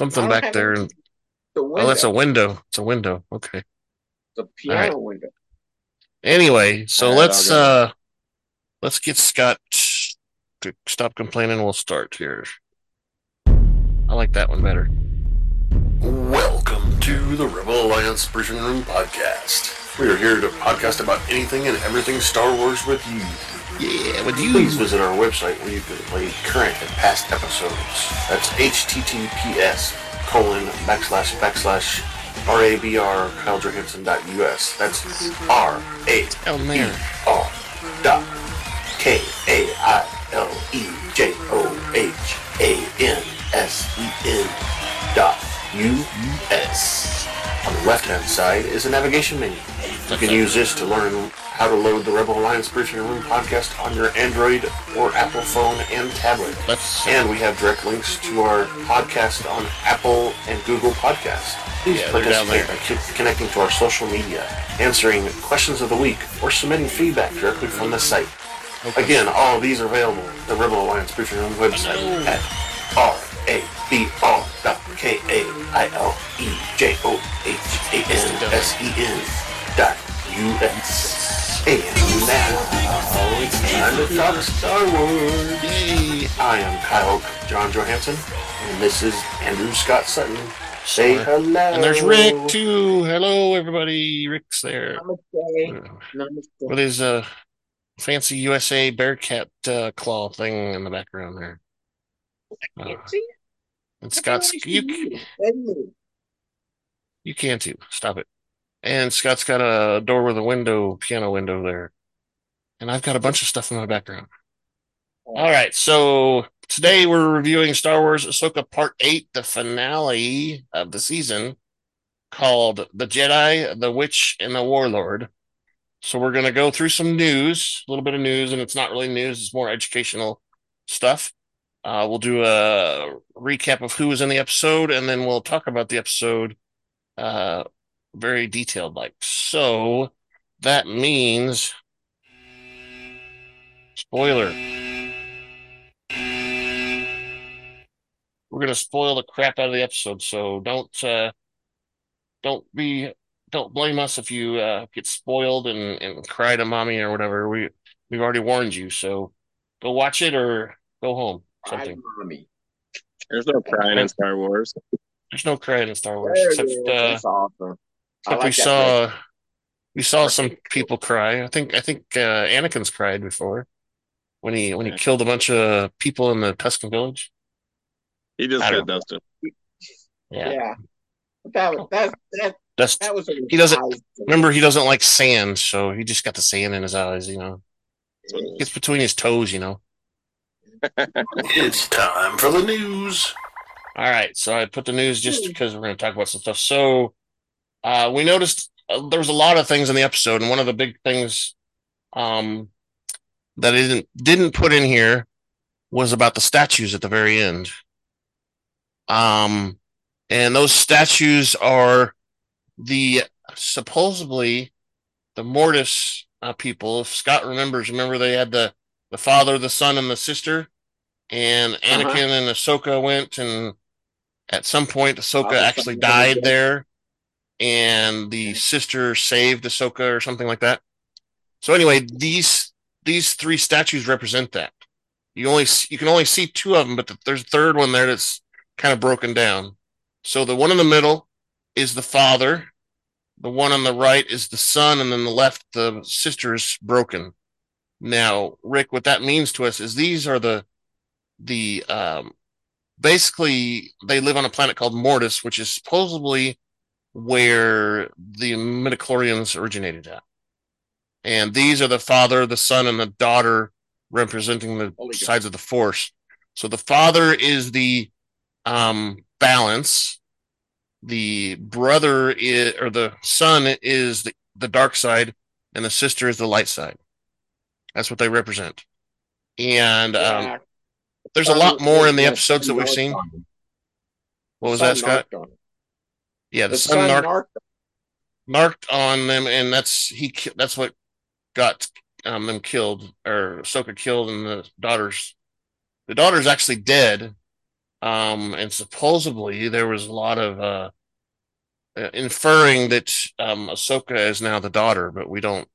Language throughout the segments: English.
something back there. any- The oh, that's a window. window. It's a window. Okay. The piano window. Anyway, so All right, let's uh let's get Scott to stop complaining. We'll start here. I like that one better. Welcome to the Rebel Alliance Briefing Room Podcast. We are here to podcast about anything and everything Star Wars with you. Yeah, Please you. visit our website where you can play current and past episodes. That's https colon backslash backslash rabr kailejohansen.us. That's r a Oh b man. r dot k a i l e j o h a n s e n dot u s. On the left hand side is a navigation menu. You can use this to learn how to load the Rebel Alliance Briefing Room podcast on your Android or Apple phone and tablet. Let's And we have direct links to our podcast on Apple and Google Podcasts. Please Yeah, participate by connecting to our social media, answering questions of the week, or submitting feedback directly from the site. okay. Again, all of these are available at the Rebel Alliance Briefing Room website at R-A-B-R dot K-A-I-L-E-J-O-H-A-N-S-E-N dot U-S. And now it's time to talk Star Wars. Yay. I am Kyle John Johansen, and this is Andrew Scott Sutton. Say hello. And there's Rick too. Hello everybody. Rick's there. Namaste. Namaste. With his uh fancy USA Bearcat uh, claw thing in the background there. Uh, Can't see it. and Scott's you you. you can too. Stop it. And Scott's got a door with a window, piano window there. And I've got a bunch of stuff in my background. All right, so today we're reviewing Star Wars Ahsoka Part 8, the finale of the season, called The Jedi, the Witch, and the Warlord. So we're going to go through some news, a little bit of news, and it's not really news, it's more educational stuff. Uh, we'll do a recap of who was in the episode, and then we'll talk about the episode uh, very detailed like. So that means spoiler. We're gonna spoil the crap out of the episode, so don't uh don't be don't blame us if you uh get spoiled and, and cry to mommy or whatever. We we've already warned you, so go watch it or go home. Something. Mommy. There's no crying in Star Wars. There's no crying in Star Wars There except is. uh That's awesome. I except we like that saw we saw some people cry. I think I think uh Anakin's cried before when he when he Yeah. killed a bunch of people in the Tusken village. He just I said don't- Dustin. Yeah. Yeah. That was that that That's that was He doesn't- remember he doesn't like sand, so he just got the sand in his eyes, you know. Gets between his toes, you know. It's time for the news. All right, so I put the news just because we're going to talk about some stuff. So, uh, we noticed uh, there was a lot of things in the episode, and one of the big things, um, that I didn't didn't put in here was about the statues at the very end. Um, and those statues are the supposedly the Mortis uh, people. If Scott remembers, remember they had the the father, the son, and the sister, and Anakin and Ahsoka went, and at some point Ahsoka actually died there, and the sister saved Ahsoka or something like that. So anyway, these these three statues represent that. You only you can only see two of them, but the, there's a third one there that's kind of broken down. So the one in the middle is the father, the one on the right is the son, and then the left the sister is broken. Now, Rick, what that means to us is these are the the um basically they live on a planet called Mortis, which is supposedly where the midichlorians originated at. And these are the father, the son, and the daughter representing the Holy God. sides of the force. So the father is the um balance. The brother is or the son is the, the dark side, and the sister is the light side. That's what they represent. And um, Yeah. there's a lot more in the episodes that we've seen. What was that, Scott? Narked on him. Yeah, the, The son son narc- narked narked on them, and that's he. That's what got um, them killed, or Ahsoka killed, and the daughters. The daughter's actually dead, Um, and supposedly there was a lot of uh, uh, inferring that um, Ahsoka is now the daughter, but we don't.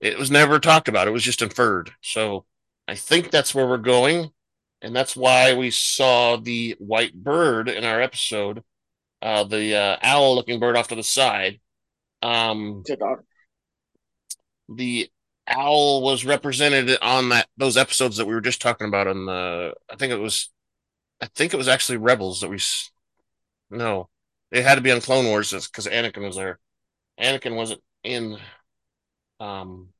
It was never talked about. It was just inferred. So I think that's where we're going, and that's why we saw the white bird in our episode, uh, the uh, owl-looking bird off to the side. Um, the- owl was represented on that those episodes that we were just talking about on the I think it was I think it was actually Rebels that we s- no it had to be on Clone Wars because Anakin was there. Anakin wasn't in um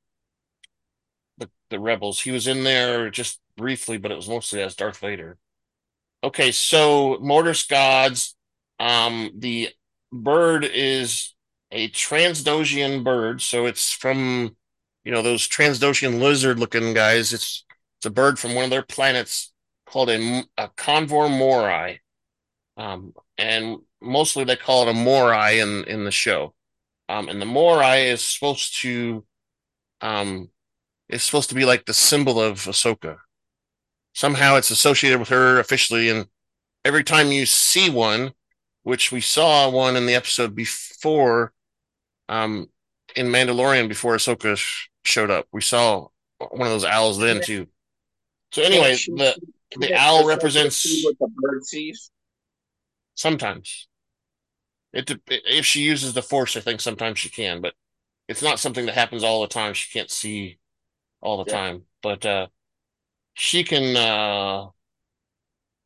the the Rebels. He was in there just briefly but it was mostly as Darth Vader. Okay so Mortis gods um the bird is a Trandoshan bird so it's from you know those Trandoshan lizard looking guys. It's it's a bird from one of their planets called a, a Convor Morai, um, and mostly they call it a Morai in in the show. Um, and the Morai is supposed to, um, it's supposed to be like the symbol of Ahsoka. Somehow it's associated with her officially, and every time you see one, which we saw one in the episode before, um, in Mandalorian before Ahsoka sh- showed up. We saw one of those owls then too. So anyway, the the owl represents what the bird sees. sometimes. It if she uses the force, I think sometimes she can, but it's not something that happens all the time. She can't see all the Yeah. time, but uh, she can. Uh,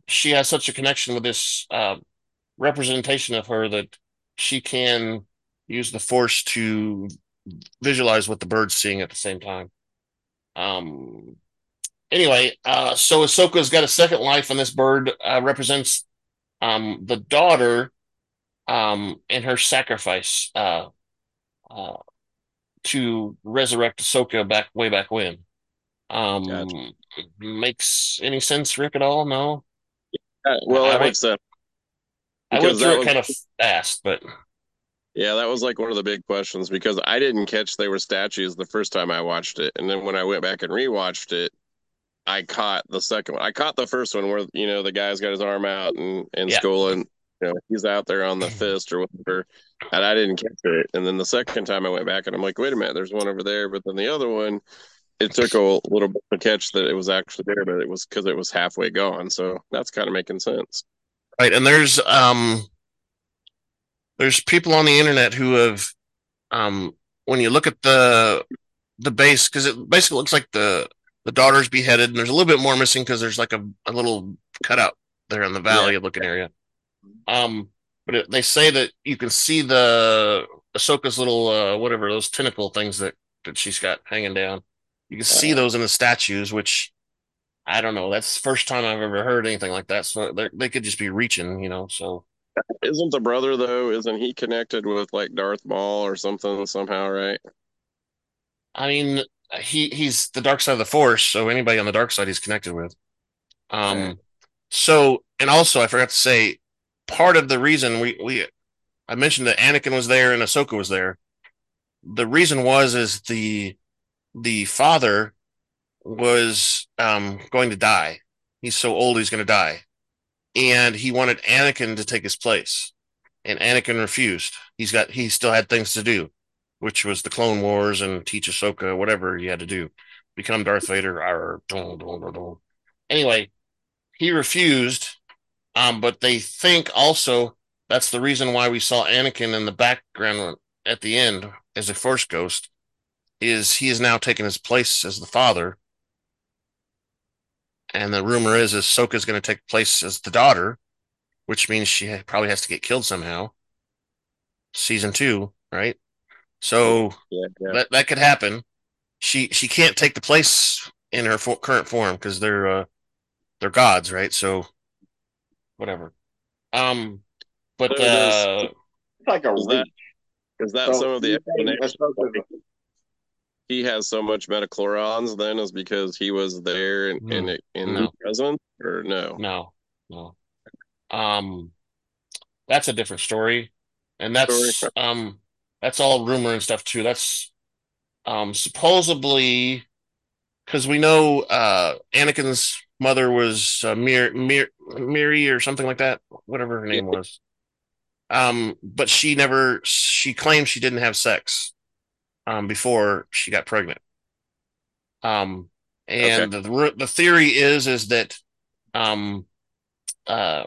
she has such a connection with this uh, representation of her that she can use the force to visualize what the bird's seeing at the same time. Um. Anyway, uh, so Ahsoka's got a second life, and this bird uh, represents um the daughter, um, and her sacrifice uh, uh, to resurrect Ahsoka back way back when. Um, Gotcha. makes any sense, Rick, at all? No, Uh, well, I that went- makes sense. I went through it was- kind of fast, but Yeah, that was like one of the big questions because I didn't catch they were statues the first time I watched it, and then when I went back and rewatched it, I caught the second one. I caught the first one where you know the guy's got his arm out and and Yeah. And you know he's out there on the fist or whatever, and I didn't catch it. And then the second time I went back and I'm like, wait a minute, there's one over there, but then the other one, it took a little bit to catch that it was actually there, but it was because it was halfway gone. So that's kind of making sense. Right, and there's um there's people on the internet who have um when you look at the the base because it basically looks like the the daughter's beheaded and there's a little bit more missing because there's like a, a little cutout there in the valley looking area. Um but it, they say that you can see the Ahsoka's little uh whatever those tentacle things that that she's got hanging down. You can see those in the statues, which I don't know. That's the first time I've ever heard anything like that. So they they could just be reaching, you know. So Isn't the brother though? Isn't he connected with like Darth Maul or something somehow? Right? I mean, he he's the dark side of the force, so anybody on the dark side he's connected with. Um Right. so and also I forgot to say part of the reason we we I mentioned that Anakin was there and Ahsoka was there. The reason was is the the father was um going to die. He's so old he's going to die. And he wanted Anakin to take his place. And Anakin refused. He's got he still had things to do which was the Clone Wars and teach Ahsoka whatever he had to do, become Darth Vader. Dun. Anyway, he refused, um, but they think also that's the reason why we saw Anakin in the background at the end as a Force ghost. Is he is now taken his place as the father, and the rumor is Ahsoka is going to take place as the daughter, which means she probably has to get killed somehow. Season two, right? So Yeah. Yeah. that that could happen. She she can't take the place in her fo- current form because they're uh, they're gods, right? So whatever. Um, but So there's- uh, like a Is that- Is that So some of the explanation? He has so much midichlorians then is because he was there and in, in, in No. present or no? no, no. Um, that's a different story, and that's Story. um that's all rumor and stuff too. That's um supposedly because we know uh Anakin's mother was uh, Mir, Mir, Miri or something like that, whatever her name was. Um, but she never. She claimed she didn't have sex um, before she got pregnant. Um, and the the theory is is that um, uh,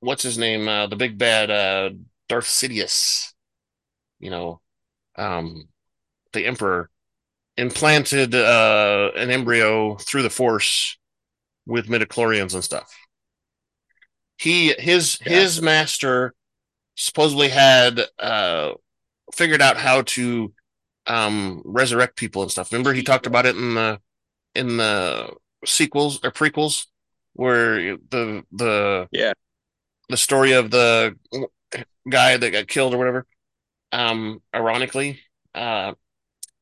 what's his name? Uh, the big bad uh, Darth Sidious. You know, um, the Emperor implanted uh, an embryo through the Force with midichlorians and stuff. He his his master supposedly had uh, figured out how to um, resurrect people and stuff. Remember, he talked about it in the in the sequels or prequels, where the the Yeah. the story of the guy that got killed or whatever. Um, ironically, uh,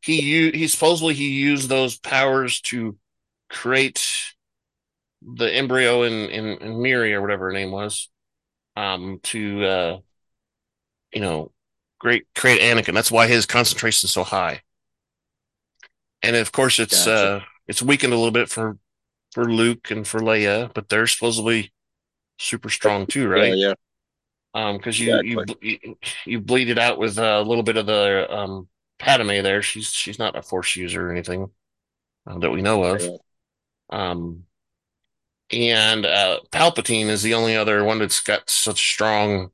he u- he supposedly he used those powers to create the embryo in in, in Miri or whatever her name was, um, to uh, you know, great create Anakin. That's why his concentration is so high. And of course, it's Gotcha. uh, it's weakened a little bit for for Luke and for Leia, but they're supposedly super strong too, right? Yeah, yeah. Um, because you, you you you bleed it out with a little bit of the um Padme there. She's she's not a Force user or anything uh, that we know of. Yeah. Um, and uh, Palpatine is the only other one that's got such strong.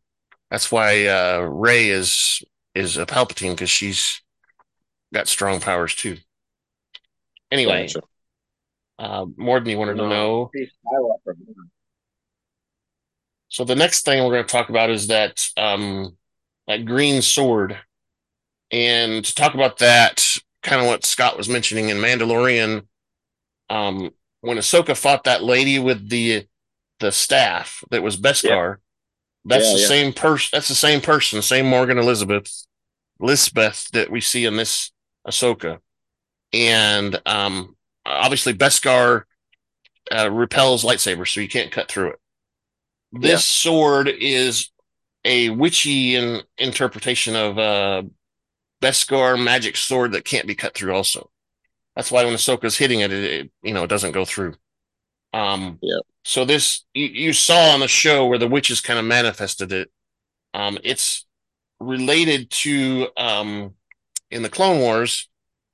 That's why uh, Rey is is a Palpatine because she's got strong powers too. Anyway, Gotcha. uh, more than you wanted to know. So the next thing we're going to talk about is that um, that green sword, and to talk about that, kind of what Scott was mentioning in Mandalorian, um, when Ahsoka fought that lady with the the staff that was Beskar, that's Yeah, the yeah. same person. That's the same person, same Morgan Elizabeth, Elsbeth that we see in this Ahsoka, and um, obviously Beskar uh, repels lightsabers, so you can't cut through it. This Yeah. sword is a witchy in, interpretation of uh, Beskar magic sword that can't be cut through. Also, that's why when Ahsoka's hitting it, it, it you know it doesn't go through. Um, Yeah. So this you, you saw on the show where the witches kind of manifested it. Um, it's related to um, in the Clone Wars,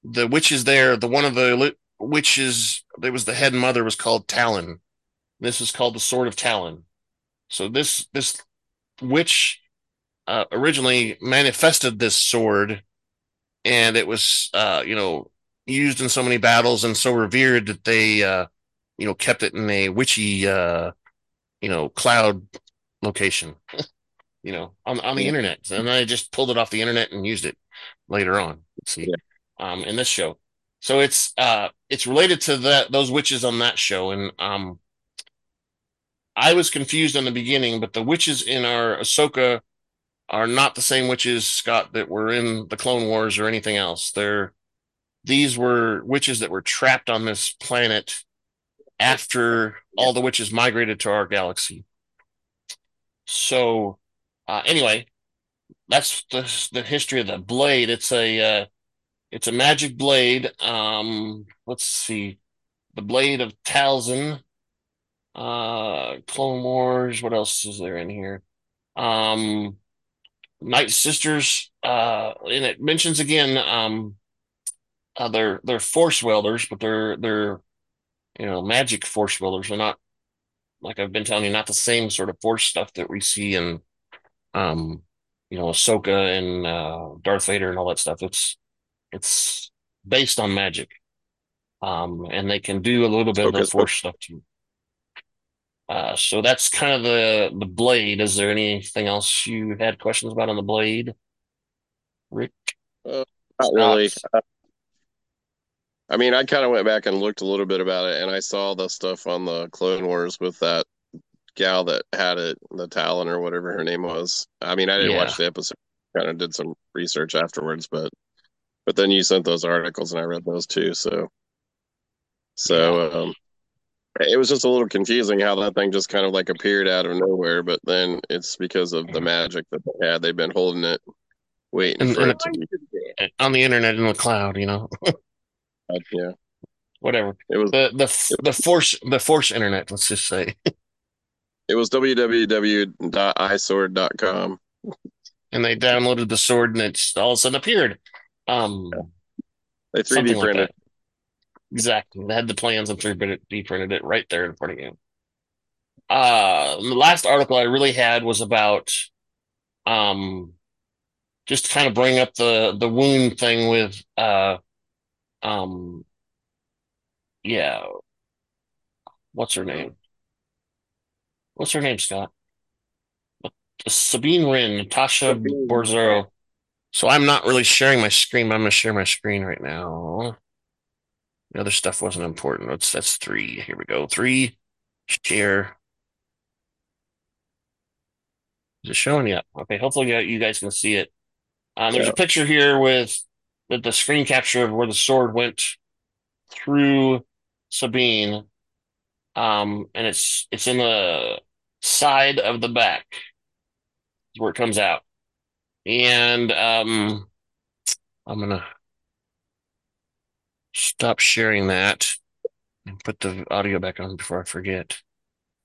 the witches there. The one of the li- witches that was the head mother was called Talon. This is called the Sword of Talon. So this this witch uh, originally manifested this sword, and it was uh, you know used in so many battles and so revered that they uh, you know kept it in a witchy uh, you know cloud location, you know on on the Yeah. internet, and I just pulled it off the internet and used it later on. See, Yeah. um, in this show. So it's uh it's related to that those witches on that show, and um I was confused in the beginning, but the witches in our Ahsoka are not the same witches, Scott, that were in the Clone Wars or anything else. They're these were witches that were trapped on this planet after all the witches migrated to our galaxy. So, uh, anyway, that's the the history of the blade. It's a uh, it's a magic blade. Um, let's see, the blade of Talzin uh clone wars what else is there in here um night sisters uh and it mentions again um uh, they're they're force welders but they're they're you know magic force welders they're not like i've been telling you not the same sort of force stuff that we see in um you know ahsoka and uh darth vader and all that stuff it's it's based on magic um and they can do a little bit of the force stuff too uh, so that's kind of the the blade. Is there anything else you had questions about on the blade, Rick? Not really. Scott? I mean, I kind of went back and looked a little bit about it, and I saw the stuff on the Clone Wars with that gal that had it, the Talon or whatever her name was. I mean, I didn't Yeah. watch the episode. Kind of did some research afterwards, but but then you sent those articles, and I read those too. So so um, it was just a little confusing how that thing just kind of like appeared out of nowhere. But then it's because of the magic that they had. They've been holding it, waiting And- for and it to be. On the internet in the cloud, you know. Yeah. whatever. It was The the the force the force internet. Let's just say. it was www.isword.com. and they downloaded the sword and it's all of a sudden appeared. Um, They 3D something like printed. Exactly. They had the plans and 3D printed it right there in front of you. Uh, the last article I really had was about, um, just to kind of bring up the the wound thing with, uh, um, yeah, what's her name? What's her name, Scott? Sabine Wren, Natasha Sabine. Borzero. So I'm not really sharing my screen, but I'm gonna share my screen right now. The other stuff wasn't important. That's that's three. Here we go. Three. Share. Is it showing? Yeah. Okay. Hopefully you- you guys can see it. Um, there's Yeah. a picture here with the, the screen capture of where the sword went through Sabine. Um, and it's it's in the side of the back is where it comes out. And um, I'm gonna stop sharing that and put the audio back on before I forget.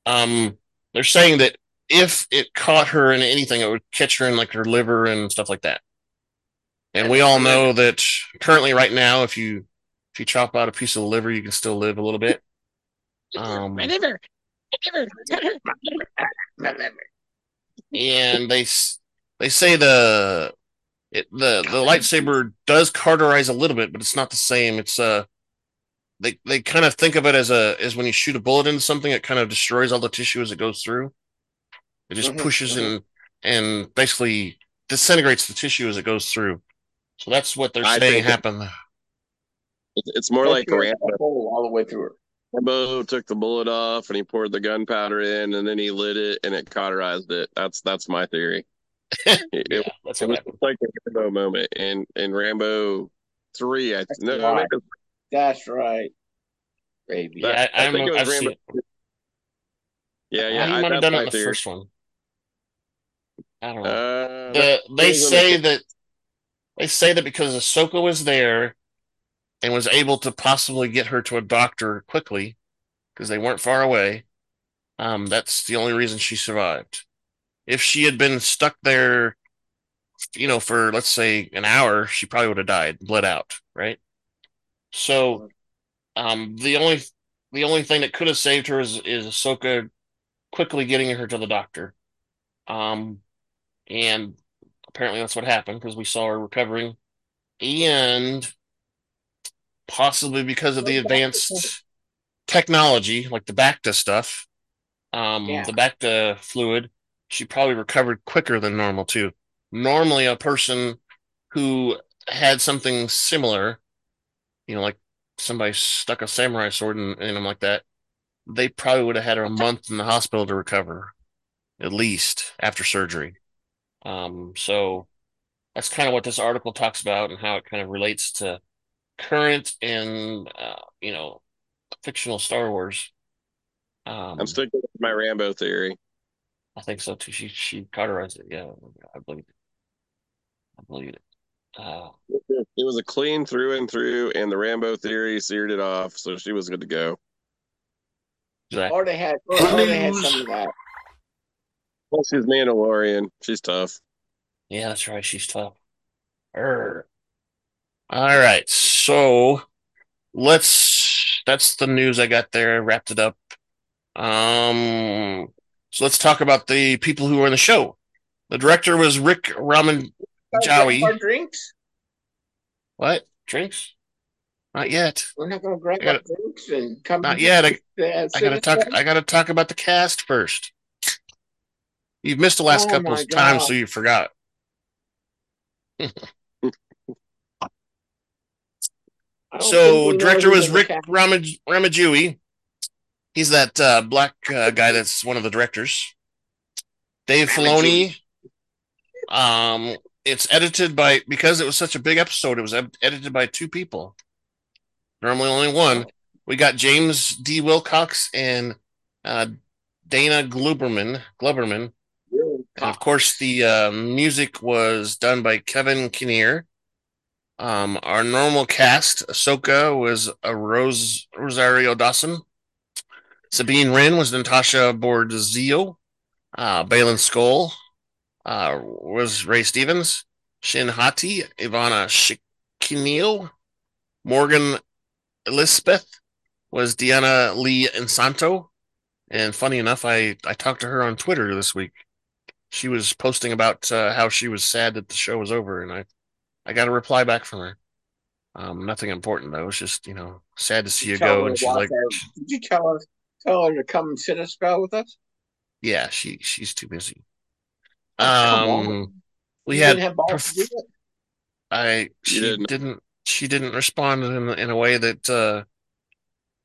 Um, they're saying that if it caught her in anything, it would catch her in like her liver and stuff like that. And we all know that currently, right now, if you if you chop out a piece of the liver, you can still live a little bit. Um, liver. my liver. and they they say the it, the the lightsaber does cauterize a little bit, but it's not the same. It's uh they they kind of think of it as a as when you shoot a bullet into something, it kind of destroys all the tissue as it goes through. It just Mhm, pushes and and basically disintegrates the tissue as it goes through. So that's what they're I saying think it- happened. It's, it's more like Picture Rambo. a hole all the way through her. Rambo took the bullet off and he poured the gunpowder in and then he lit it and it cauterized it. That's that's my theory. It, it, Yeah, that's it what was happened. like a Rambo moment and in Rambo three. I That's no, right. was- That's right, baby. Yeah, I, I I, think it was I've Rambo. it. yeah, yeah. he I, might have that's done it the theory. first one. I don't know. Uh, the, they was in the say that they say that because Ahsoka was there and was able to possibly get her to a doctor quickly because they weren't far away. Um, that's the only reason she survived. If she had been stuck there, you know, for let's say an hour, she probably would have died, bled out, right? So, um, the only the only thing that could have saved her is is Ahsoka quickly getting her to the doctor. Um, and apparently that's what happened because we saw her recovering, and possibly because of the advanced technology, like the Bacta stuff, um, Yeah. the Bacta fluid, she probably recovered quicker than normal too. Normally, a person who had something similar, you know, like somebody stuck a samurai sword in, in them like that, they probably would have had a month in the hospital to recover, at least after surgery. Um, so that's kind of what this article talks about and how it kind of relates to current and uh, you know fictional Star Wars. Um, I'm sticking with my Rambo theory. I think so too. She she cauterized it. Yeah, I believe it. I believe it. Uh, It was a clean through and through, and the Rambo theory seared it off, so she was good to go. exactly. Or they had, or, or they had some of that. Well, she's Mandalorian. She's tough. Yeah, that's right. She's tough. Err. All right, so let's. That's the news I got there. Wrapped it up. Um, so let's talk about the people who were in the show. The director was Rick Raman. Joey. Our drinks. What drinks? Not yet. We're not going to grab gotta- our drinks and come. Not yet. I, I gotta talk. them? I gotta talk about the cast first. You've missed the last Oh couple of times, so you forgot. I don't think So director was Rick. Ramaj- Ramajui. He's that uh, black uh, guy that's one of the directors. Dave Filoni. Um, it's edited by because it was such a big episode. It was ed- edited by two people. Normally only one. We got James D. Wilcox and uh, Dana Gluberman. Gluberman. And of course, the uh, music was done by Kevin Kinnear. Um, our normal cast: Ahsoka was a Rose Rosario Dawson. Sabine Wren was Natasha Bordizzo. Uh, Baylan Skoll uh, was Ray Stevens. Shin Hati, Ivana Shikinio. Morgan Elizabeth was Diana Lee Inosanto. And funny enough, I, I talked to her on Twitter this week. She was posting about uh, how she was sad that the show was over, and I, I got a reply back from her. Um, nothing important though. It's just you know sad to see you Tell go, and she's like, our- did you tell her tell her to come and sit a spell with us? yeah, she she's too busy. Come on. Um, we You had didn't have balls to do it? I she didn't. didn't. she didn't respond in in a way that uh,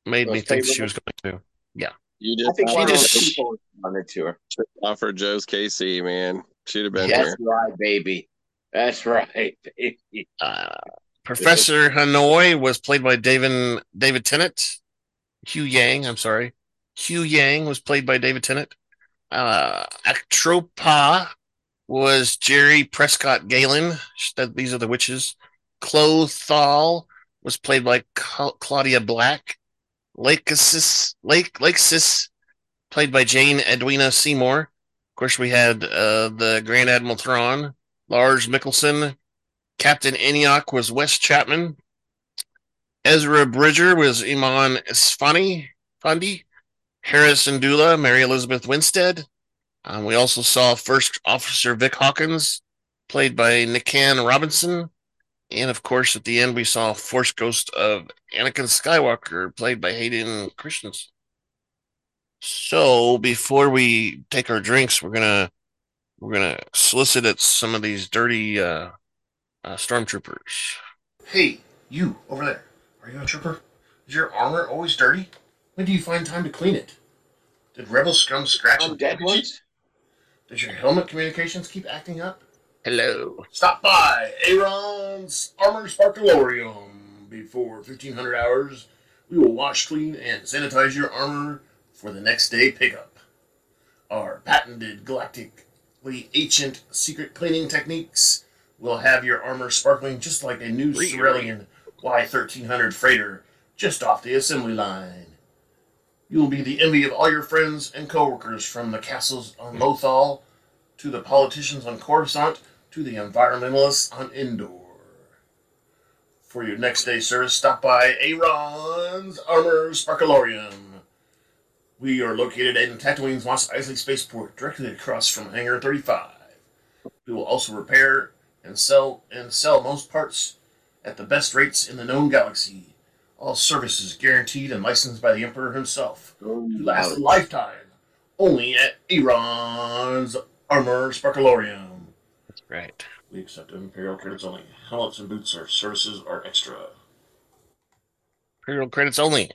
made me think she was going to. You I just think She one of just- those people responded to her. offered Joe's KC, man. She'd have been Yeah. there. That's right, baby. That's right, baby. Uh, Professor Hanoi was played by David David Tennant. Huyang, I'm sorry. Huyang was played by David Tennant. Uh, Aktropaw was Jerry Prescott Gallien. These are the witches. Klothow was played by Ca- Claudia Black. Lakesis, Lake Lakesis, played by Jane Edwina Seymour. Of course, we had uh, the Grand Admiral Thrawn, Lars Mikkelsen, Captain Enoch was Wes Chatham. Ezra Bridger was Eman Isfani, Fundy. Hera Syndulla, Mary Elizabeth Winstead. Um, we also saw First Officer Vic Hawkins, played by Nikan Robinson. And of course, at the end, we saw Force Ghost of Anakin Skywalker, played by Hayden Christensen. So before we take our drinks, we're gonna we're gonna solicit at some of these dirty uh, uh, stormtroopers. Hey, you over there. Are you a trooper? Is your armor always dirty? When do you find time to clean it? Did rebel scum scratch Some and dead damage it? ones? Does your helmet communications keep acting up? Hello. Stop by Aaron's Armor Sparkalorium before 1500 hours. We will wash, clean, and sanitize your armor for the next day pickup. Our patented galactically ancient secret cleaning techniques will have your armor sparkling just like a new? Cerulean Y1300 freighter just off the assembly line. You will be the envy of all your friends and coworkers from the castles on Lothal to the politicians on Coruscant to the environmentalists on Endor. For your next day service, stop by Aaron's Armor Sparkalorium. We are located in Tatooine's Mos Eisley Spaceport, directly across from Hangar 35. We will also repair and sell and sell most parts at the best rates in the known galaxy. All services guaranteed and licensed by the Emperor himself to last a lifetime. Only at Aaron's Armor Sparkalorium. That's right. We accept Imperial credits only. Helmets and boots or services are extra. Imperial credits only.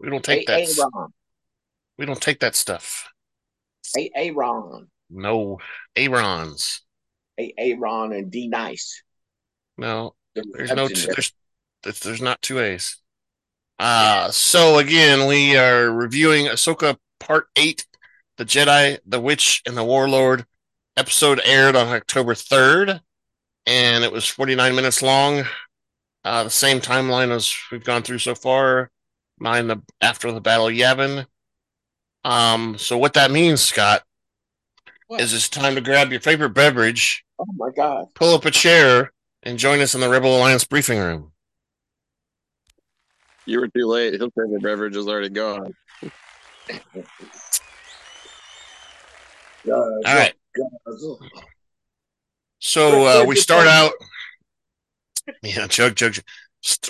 We don't take Hey, that. Aaron. We don't take that stuff. Hey, Aaron. No, Aaron's. Hey, Aaron and D Nice. No, there's There's no two, there's there's there's not two A's. Uh so again, we are reviewing Ahsoka Part Eight, The Jedi, The Witch, and the Warlord. Episode aired on October third, and it was 49 minutes long. Uh, the same timeline as we've gone through so far. Mine the after the Battle of Yavin. Um, so what that means, Scott, What? is it's time to grab your favorite beverage, Oh my God. pull up a chair, and join us in the Rebel Alliance briefing room. You were too late. His favorite beverage is already gone. All All right. So uh, we start out. Yeah, chug, chug, chug.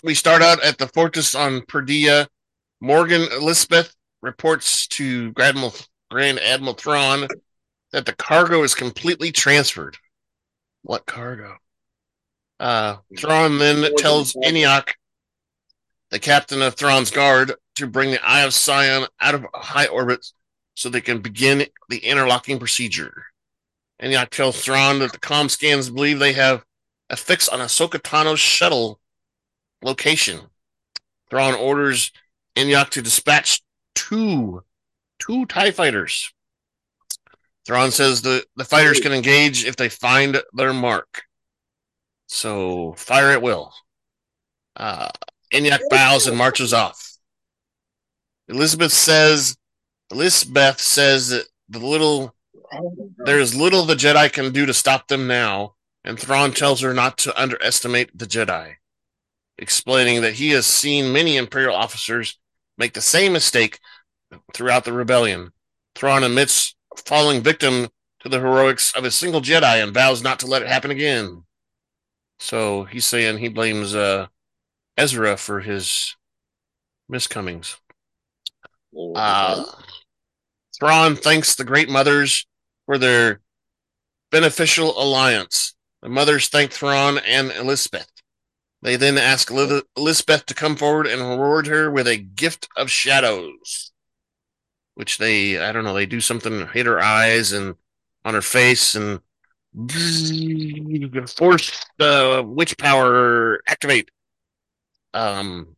We start out at the fortress on Peridea. Morgan Elizabeth reports to Grand Admiral, Grand Admiral Thrawn that the cargo is completely transferred. What cargo? Uh, Thrawn then tells Enoch, the captain of Thrawn's guard, to bring the Eye of Sion out of high orbit so they can begin the interlocking procedure. Enoch tells Thrawn that the comm scans believe they have a fix on Ahsoka Tano's shuttle location. Thrawn orders Enoch to dispatch two, two TIE fighters. Thrawn says the, the fighters can engage if they find their mark. So fire at will. Uh, Enoch bows and marches off. Elizabeth says, Elizabeth says that the little there is little the Jedi can do to stop them now, and Thrawn tells her not to underestimate the Jedi, explaining that he has seen many Imperial officers make the same mistake throughout the rebellion. Thrawn admits falling victim to the heroics of a single Jedi and vows not to let it happen again. So he's saying he blames uh, Ezra for his miscomings. Uh, Thrawn thanks the Great Mothers for their beneficial alliance. The mothers thank Thrawn and Elizabeth. They then ask Elizabeth to come forward and reward her with a gift of shadows, which they, I don't know, they do something, hit her eyes and on her face and force the witch power activate. Um,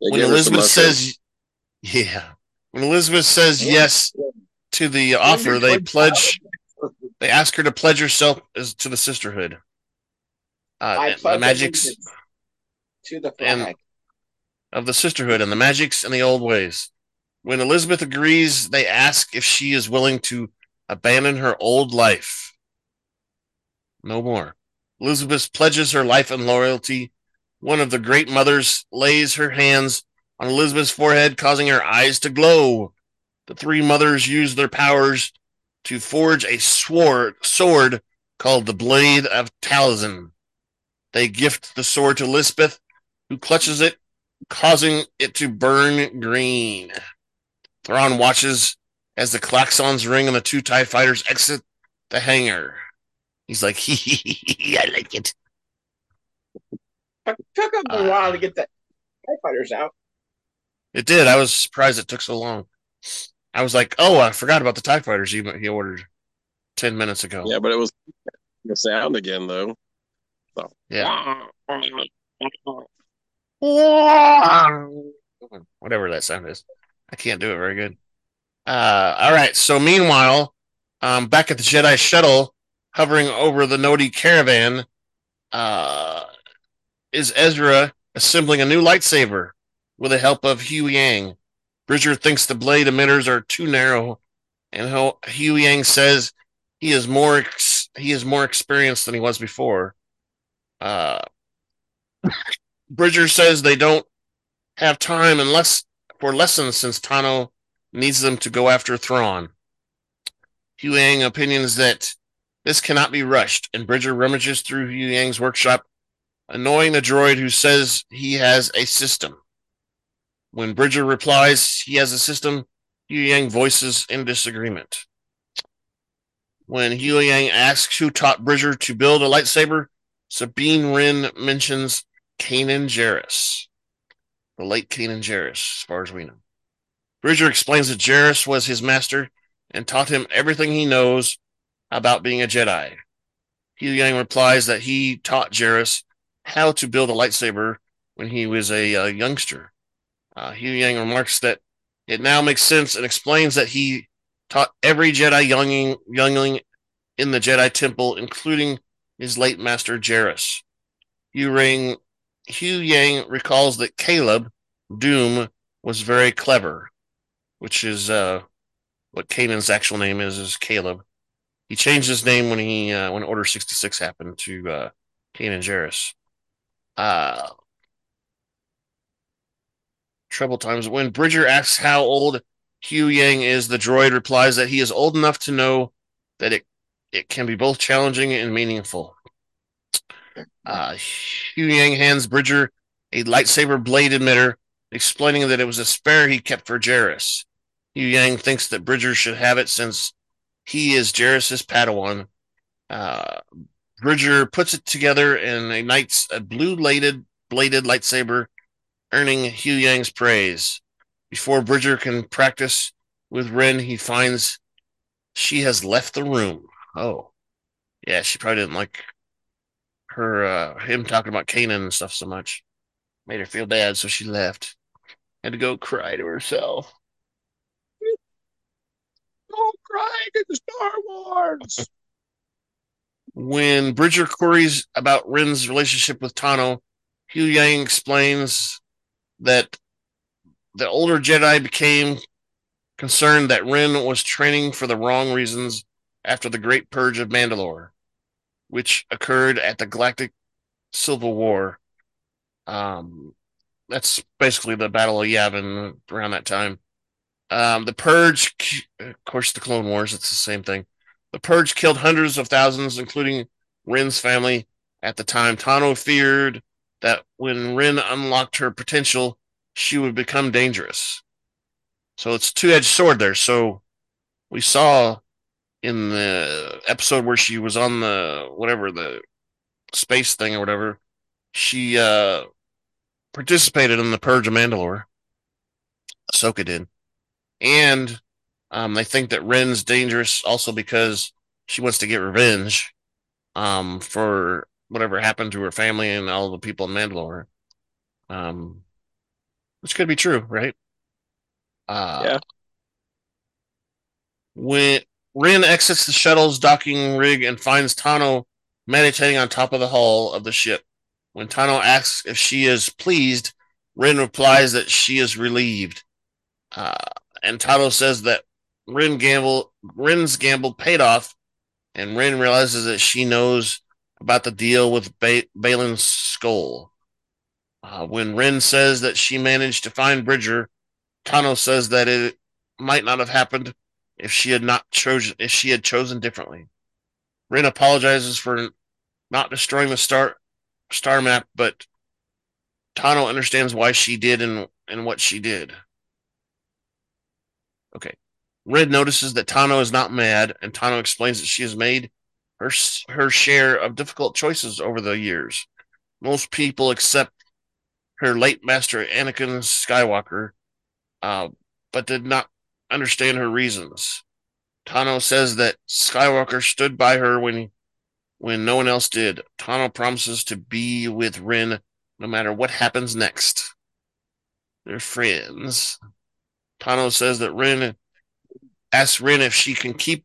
when Elizabeth says, yeah, when Elizabeth says yes to the offer, they pledge, they ask her to pledge herself as, to the sisterhood. Uh, the magics to the flag of the sisterhood and the magics and the old ways. When Elizabeth agrees, they ask if she is willing to abandon her old life. No more. Elizabeth pledges her life and loyalty. One of the great mothers lays her hands on Elizabeth's forehead, causing her eyes to glow. The three mothers use their powers to forge a sword, sword called the Blade of Talzin. They gift the sword to Elsbeth, who clutches it, causing it to burn green. Thrawn watches as the klaxons ring and the two TIE fighters exit the hangar. He's like, hee hee hee, I like it. It took him a uh, while to get the TIE fighters out. It did. I was surprised it took so long. I was like, oh, I forgot about the TIE fighters he, he ordered 10 minutes ago. Yeah, but it was the sound again, though. So. Yeah. Whatever that sound is. I can't do it very good. Uh, all right. So meanwhile, um, back at the Jedi shuttle, hovering over the Noti caravan, uh, is Ezra assembling a new lightsaber with the help of Huyang. Bridger thinks the blade emitters are too narrow, and Huyang says he is more ex- he is more experienced than he was before. Uh, Bridger says they don't have time unless for lessons since Tano needs them to go after Thrawn. Huyang opinions that this cannot be rushed, and Bridger rummages through Huyang's workshop, annoying the droid who says he has a system. When Bridger replies he has a system, Huyang voices in disagreement. When Huyang asks who taught Bridger to build a lightsaber, Sabine Wren mentions Kanan Jarrus, the late Kanan Jarrus, as far as we know. Bridger explains that Jarrus was his master and taught him everything he knows about being a Jedi. Huyang replies that he taught Jarrus how to build a lightsaber when he was a, a youngster. Uh, Huyang remarks that it now makes sense and explains that he taught every Jedi youngling, youngling in the Jedi Temple, including his late master Jarrus. Huyang, Huyang recalls that Caleb Dume, was very clever which is uh, what Kanan's actual name is, is Caleb. He changed his name when he uh, when Order sixty six happened to uh, Kanan Jarrus. Uh, trouble times. When Bridger asks how old Huyang is, the droid replies that he is old enough to know that it it can be both challenging and meaningful. Uh, Huyang hands Bridger a lightsaber blade emitter explaining that it was a spare he kept for Jarrus. Huyang thinks that Bridger should have it since he is Jarrus's Padawan. Uh, Bridger puts it together and ignites a blue-bladed bladed lightsaber, earning Huyang's praise. Before Bridger can practice with Wren, he finds she has left the room. Oh, yeah, she probably didn't like her uh, him talking about Kanan and stuff so much. Made her feel bad, so she left. Had to go cry to herself. Don't cry to the Star Wars. When Bridger queries about Wren's relationship with Tano, Hugh Yang explains that the older Jedi became concerned that Wren was training for the wrong reasons after the Great Purge of Mandalore, which occurred at the Galactic Civil War. Um, that's basically the Battle of Yavin around that time. Um, the Purge, of course, the Clone Wars, it's the same thing. The Purge killed hundreds of thousands, including Wren's family. At the time, Tano feared that when Wren unlocked her potential, she would become dangerous. So it's two edged sword there. So we saw in the episode where she was on the whatever the space thing or whatever, she uh participated in the Purge of Mandalore. Ahsoka did. And um, they think that Wren's dangerous also because she wants to get revenge um, for whatever happened to her family and all the people in Mandalore. Um, which could be true, right? Uh, Yeah. When Wren exits the shuttle's docking rig and finds Tano meditating on top of the hull of the ship. When Tano asks if she is pleased, Wren replies that she is relieved. Uh, and Tano says that Wren gamble Wren's gamble paid off, and Wren realizes that she knows about the deal with ba- Baylan Skoll. Uh, when Wren says that she managed to find Bridger, Tano says that it might not have happened if she had not chosen if she had chosen differently. Wren apologizes for not destroying the star star map, but Tano understands why she did and and what she did. Okay. Red notices that Tano is not mad, and Tano explains that she has made her her share of difficult choices over the years. Most people accept her late master Anakin Skywalker, uh, but did not understand her reasons. Tano says that Skywalker stood by her when when no one else did. Tano promises to be with Wren no matter what happens next. They're friends. Tano says that Wren asks Wren if she can keep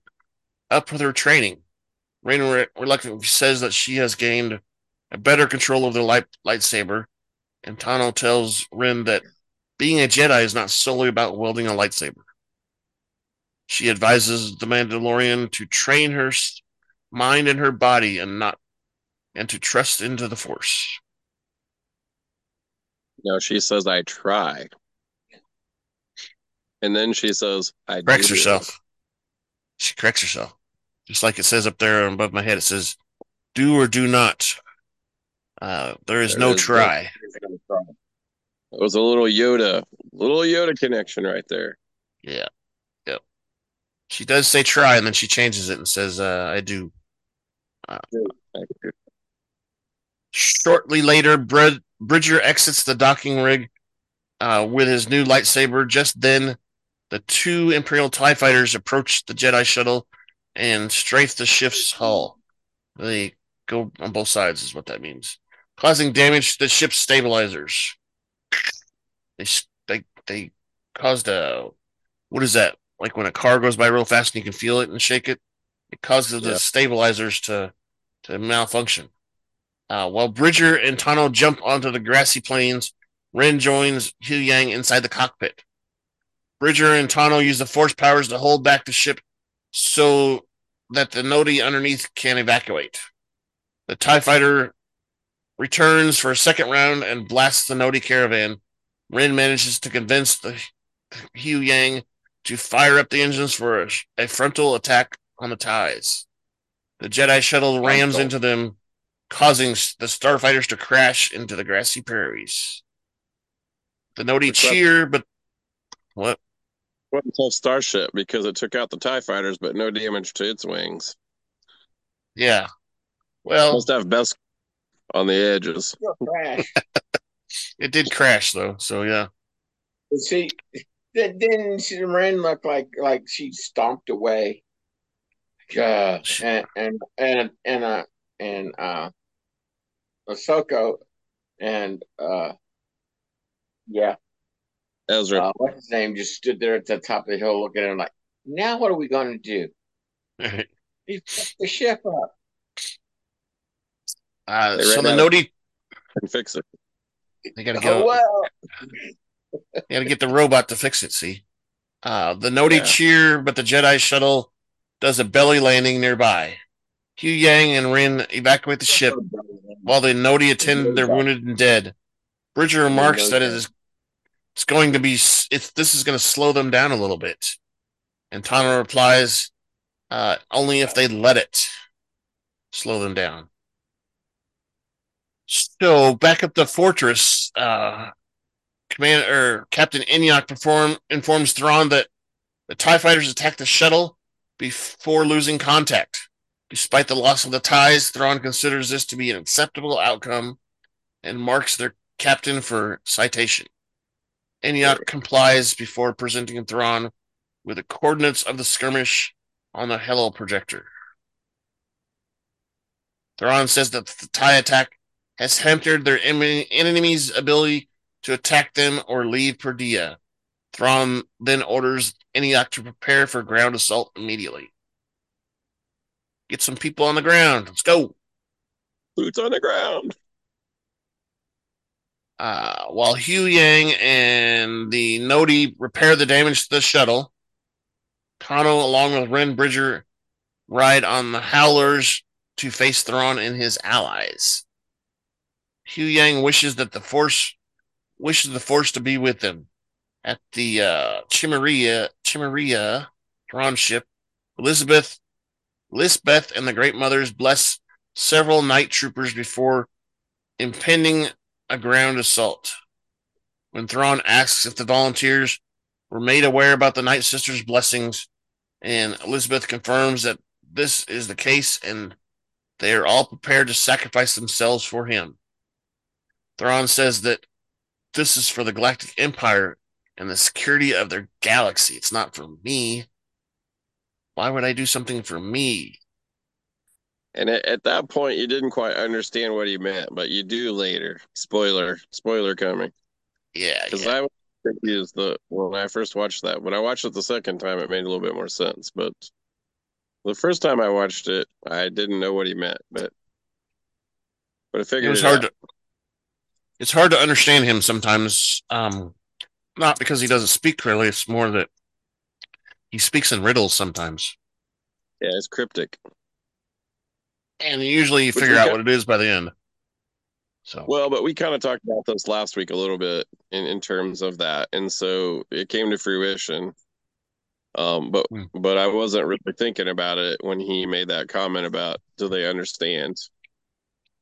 up with her training. Re- reluctantly says that she has gained a better control of the light lightsaber, and Tano tells Wren that being a Jedi is not solely about wielding a lightsaber. She advises the Mandalorian to train her mind and her body and not and to trust into the force. No, she says I try. And then she says I Corrects herself. She corrects herself. Just like it says up there above my head, it says, do or do not. Uh, there is There no is no- try. It was a little Yoda, little Yoda connection right there. Yeah. Yep. She does say try, and then she changes it and says, uh, I do. Shortly later, Brid- Bridger exits the docking rig uh, with his new lightsaber. Just then, the two Imperial TIE fighters approach the Jedi shuttle and strafe the ship's hull. They go on both sides, is what that means, causing damage to the ship's stabilizers. They they they caused a what is that? Like when a car goes by real fast and you can feel it and shake it. It causes the stabilizers to to malfunction. Uh, while Bridger and Tano jump onto the grassy plains, Wren joins Huyang inside the cockpit. Bridger and Tano use the force powers to hold back the ship so that the Noti underneath can evacuate. The TIE fighter returns for a second round and blasts the Noti caravan. Wren manages to convince the Huyang to fire up the engines for a, a frontal attack on the ties. The Jedi shuttle rams into them, causing the starfighters to crash into the grassy prairies. The Nodi cheer, but what? What a tough starship because it took out the TIE fighters, but no damage to its wings. Yeah. Well, Must have best on the edges. Crash. it did crash though, so yeah. But see, then then she ran looked like like she stomped away. Gosh, and and and and uh and uh, Ahsoka and uh, yeah, Ezra. uh, what's his name? Just stood there at the top of the hill looking at him like, now what are we going to do? He fucked the ship up. Uh, They so the out of- Noti, And fix it. they got to get, Oh, well. they got to get the robot to fix it. See, uh, the Noti Yeah. cheer, but the Jedi shuttle does a belly landing nearby. Huyang and Wren evacuate the ship while the Noti attend their wounded and dead. Bridger remarks that it is it's going to be it's this is going to slow them down a little bit, and Tano replies, uh, "Only if they let it slow them down." So back at the fortress, uh, Commander Captain Enoch perform informs Thrawn that the Tie fighters attacked the shuttle before losing contact. Despite the loss of the ties, Thrawn considers this to be an acceptable outcome and marks their captain for citation. Enoch complies before presenting Thrawn with the coordinates of the skirmish on the holo projector. Thrawn says that the tie attack has hampered their enemy's ability to attack them or leave Peridea. Thrawn then orders Enoch to prepare for ground assault immediately. Get some people on the ground. Let's go. Boots on the ground. Uh, while Huyang and the Noti repair the damage to the shuttle, Tano, along with Wren Bridger, ride on the Howlers to face Thrawn and his allies. Huyang wishes that the Force wishes the Force to be with them. At the uh, Chimaera Chimaera Thrawn ship, Elizabeth Lisbeth and the Great Mothers bless several night troopers before impending a ground assault. When Thrawn asks if the volunteers were made aware about the Night Sisters' blessings, and Elizabeth confirms that this is the case and they are all prepared to sacrifice themselves for him. Thrawn says that this is for the Galactic Empire and the security of their galaxy. It's not for me. Why would I do something for me? And at, at that point, you didn't quite understand what he meant, but you do later. Spoiler, spoiler coming. Yeah, Because yeah. I was confused the when I first watched that. When I watched it the second time, it made a little bit more sense. But the first time I watched it, I didn't know what he meant. But but I figured it was it hard out. to it's hard to understand him sometimes um not because he doesn't speak clearly it's more that he speaks in riddles sometimes Yeah, it's cryptic. And usually you figure out got- what it is by the end so Well, but we kind of talked about this last week a little bit in, in terms of that, and so it came to fruition. Um, but Hmm. but I wasn't really thinking about it when he made that comment about do they understand?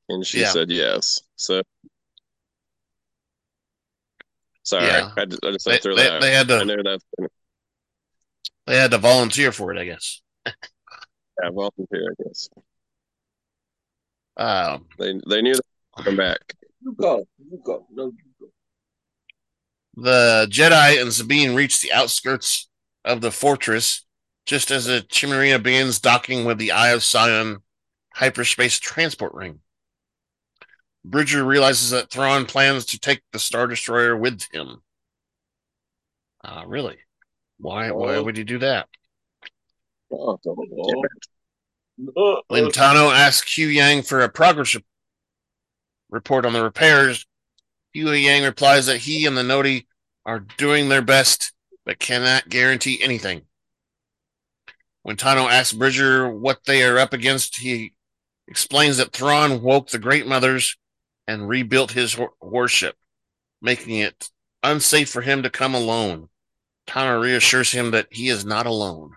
And she Yeah. said yes. So sorry, Yeah. I, just, I just they, had to throw they, that. out. they had I to know that's they had to volunteer for it i guess yeah, volunteer. I guess um they they knew they would come back. You go. You go. No, you go. the jedi and sabine reach the outskirts of the fortress just as the chimaera begins docking with the eye of sion hyperspace transport ring Bridger realizes that Thrawn plans to take the Star Destroyer with him. Uh, really? Why? Why would you do that? Oh, Uh, When uh, Tano asks Huyang for a progress report on the repairs, Huyang replies that he and the Noti are doing their best, but cannot guarantee anything. When Tano asks Bridger what they are up against, he explains that Thrawn woke the Great Mothers and rebuilt his war- warship, making it unsafe for him to come alone. Tano reassures him that he is not alone.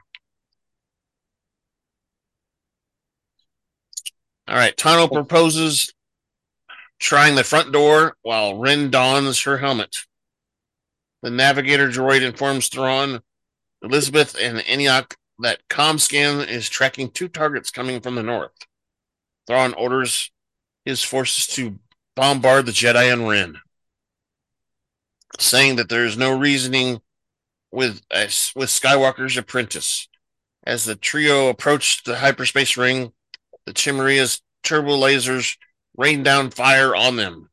All right, Tano proposes trying the front door while Wren dons her helmet. The navigator droid informs Thrawn, Elizabeth, and Enoch that Comscan is tracking two targets coming from the north. Thrawn orders his forces to bombard the Jedi and Wren, saying that there is no reasoning with uh, with Skywalker's apprentice. As the trio approached the hyperspace ring, the Chimaera's turbo lasers rain down fire on them.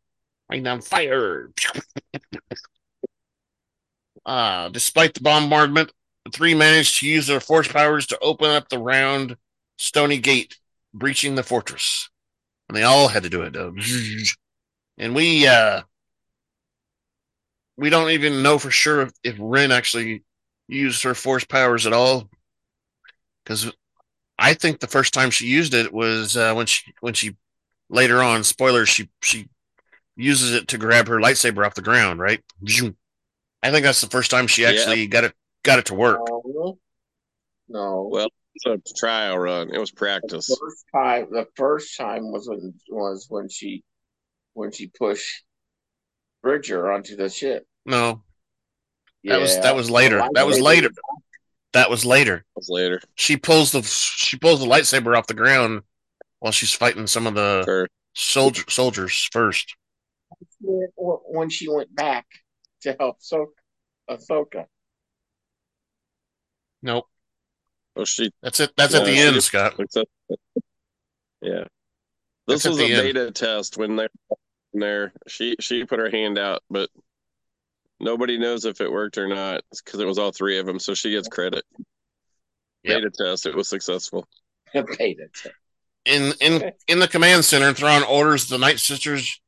Rain down fire. uh, despite the bombardment, the three managed to use their force powers to open up the round, stony gate, breaching the fortress. and they all had to do it. And we uh, we don't even know for sure if, if Wren actually used her force powers at all, because I think the first time she used it was uh, when she when she later on spoilers she she uses it to grab her lightsaber off the ground, right? I think that's the first time she actually got it got it to work. No, no. Well, it's a trial run. It was practice. the first time, the first time was when was when she when she pushed Bridger onto the ship. No, that was that was later. The That was later. That was later. It was later. She pulls the she pulls the lightsaber off the ground while she's fighting some of the First. soldier soldiers first. When she went back to help so- Ahsoka. Nope, Oh, she that's it. That's at the end, Scott. Yeah. This at was a the end. beta test when they were in there. She she put her hand out, but nobody knows if it worked or not because it was all three of them. So she gets credit. Yep. Beta test, it was successful. Beta test. In in in the command center, Thrawn orders the Night Sisters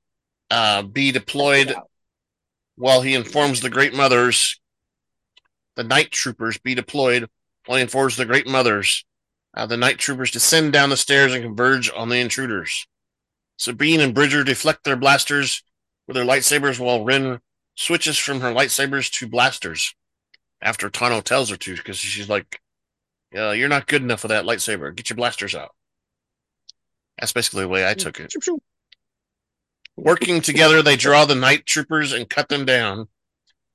uh, be deployed while he informs the Great Mothers. The Night Troopers be deployed while he informs the Great Mothers. Uh, the Night Troopers descend down the stairs and converge on the intruders. Sabine and Bridger deflect their blasters with their lightsabers while Wren switches from her lightsabers to blasters after Tano tells her to because she's like, uh, You're not good enough for that lightsaber. Get your blasters out. That's basically the way I took it. Working together, they draw the night troopers and cut them down.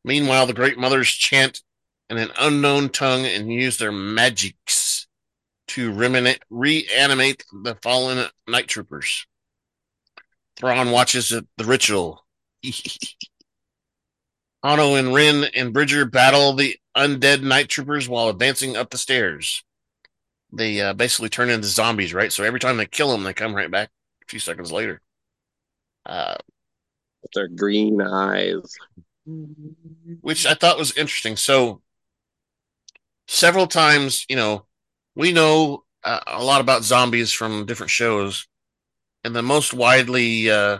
Meanwhile, the great mothers chant in an unknown tongue and use their magics to reminate, reanimate the fallen night troopers. Thrawn watches the ritual. Ano and Wren and Bridger battle the undead night troopers while advancing up the stairs. They uh, basically turn into zombies, right? So every time they kill them, they come right back a few seconds later. Uh, With their green eyes. which I thought was interesting. So, several times, you know, we know uh, a lot about zombies from different shows, and the most widely uh,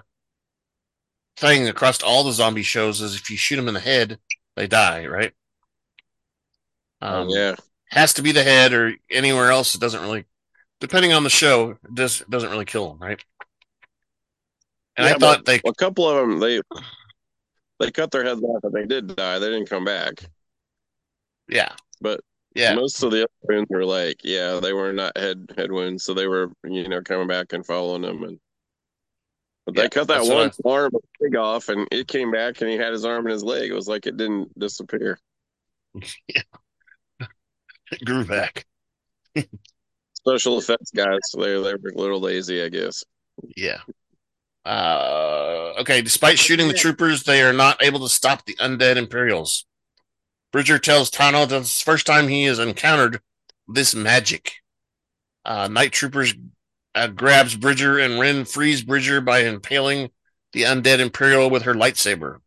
thing across all the zombie shows is if you shoot them in the head, they die, right? Um, yeah. has to be the head, or anywhere else, it doesn't really. Depending on the show, it does doesn't really kill them, right? And I thought they A couple of them, they they cut their heads off, but they did die. They didn't come back. yeah, But yeah, most of the other wounds were like, yeah, they were not head head wounds, so they were you know coming back and following them. And but Yeah, they cut that that's what one arm leg off, and it came back, and he had his arm and his leg. It was like it didn't disappear. Yeah, it grew back. Special effects guys, so they they were a little lazy, I guess. Yeah. Uh, okay. Despite shooting the troopers, they are not able to stop the undead Imperials. Bridger tells Tano that it's the first time he has encountered this magic. Uh, Night Troopers uh, grabs Bridger and Wren frees Bridger by impaling the undead Imperial with her lightsaber.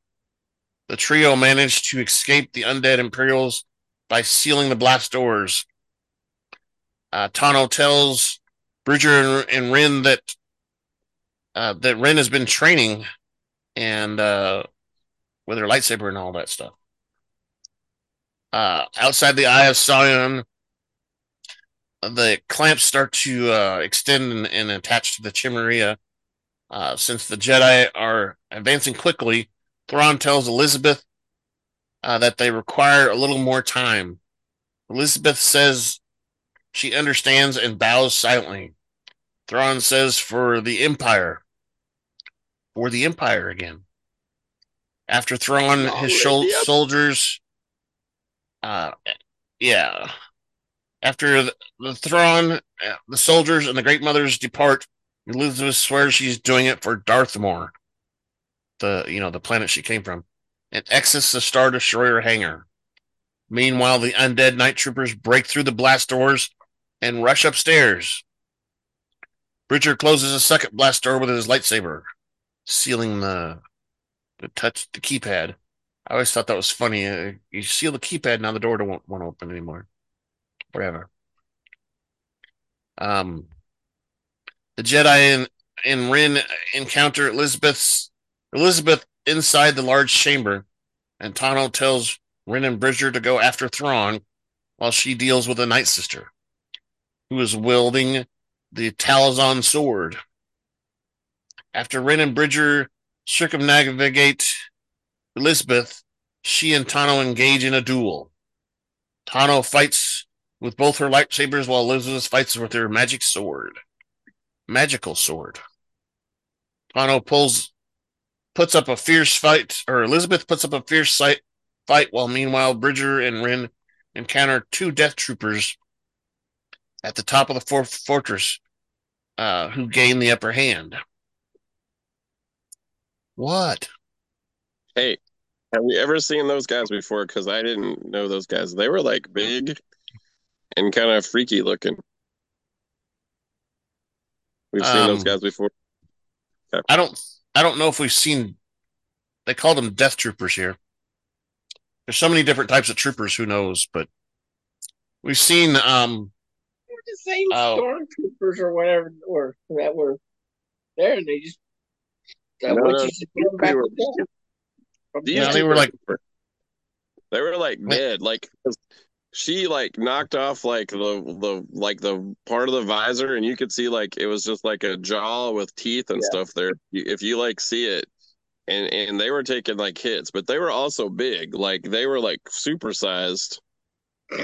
The trio manage to escape the undead Imperials by sealing the blast doors. Uh, Tano tells Bridger and, and Wren that uh, that Wren has been training and uh, with her lightsaber and all that stuff. Uh, outside the Eye of Sion, the clamps start to uh, extend and, and attach to the Chimaera. Uh, since the Jedi are advancing quickly, Thrawn tells Elizabeth uh, that they require a little more time. Elizabeth says she understands and bows silently. Thrawn says for the Empire. For the Empire again. After Thrawn, his shol- soldiers, uh, yeah. After the, Thrawn, uh, the soldiers, and the Great Mothers depart, Elizabeth swears she's doing it for Dathomir, the you know the planet she came from, and exits the Star Destroyer hangar. Meanwhile, the undead night troopers break through the blast doors and rush upstairs. Bridger closes a second blast door with his lightsaber, sealing the the touch the keypad. I always thought that was funny. Uh, you seal the keypad, now the door won't won't open anymore. Whatever. Um, the Jedi and and Wren encounter Elizabeth's Elizabeth inside the large chamber, and Tano tells Wren and Bridger to go after Thrawn while she deals with the Night Sister, who is wielding the Talzin sword. After Wren and Bridger circumnavigate Elizabeth, she and Tano engage in a duel. Tano fights with both her lightsabers while Elizabeth fights with her magic sword. Magical sword. Tano pulls puts up a fierce fight, or Elizabeth puts up a fierce fight, fight while meanwhile Bridger and Wren encounter two death troopers at the top of the for- fortress uh, who gain the upper hand. What? Hey, have you ever seen those guys before? Because I didn't know those guys. They were like big and kind of freaky looking. We've seen those Um, guys before. I don't I don't know if we've seen they called them death troopers here. There's so many different types of troopers, who knows, but we've seen um They were the same Oh. stormtroopers or whatever or that were there, and they just that No, no, you should back they were- These Yeah, they were like- they were like Wait. dead. Like 'cause she like knocked off like the the like the part of the visor, and you could see like it was just like a jaw with teeth and Yeah. stuff there. If you like see it, and and they were taking like hits, but they were also big. Like they were like supersized.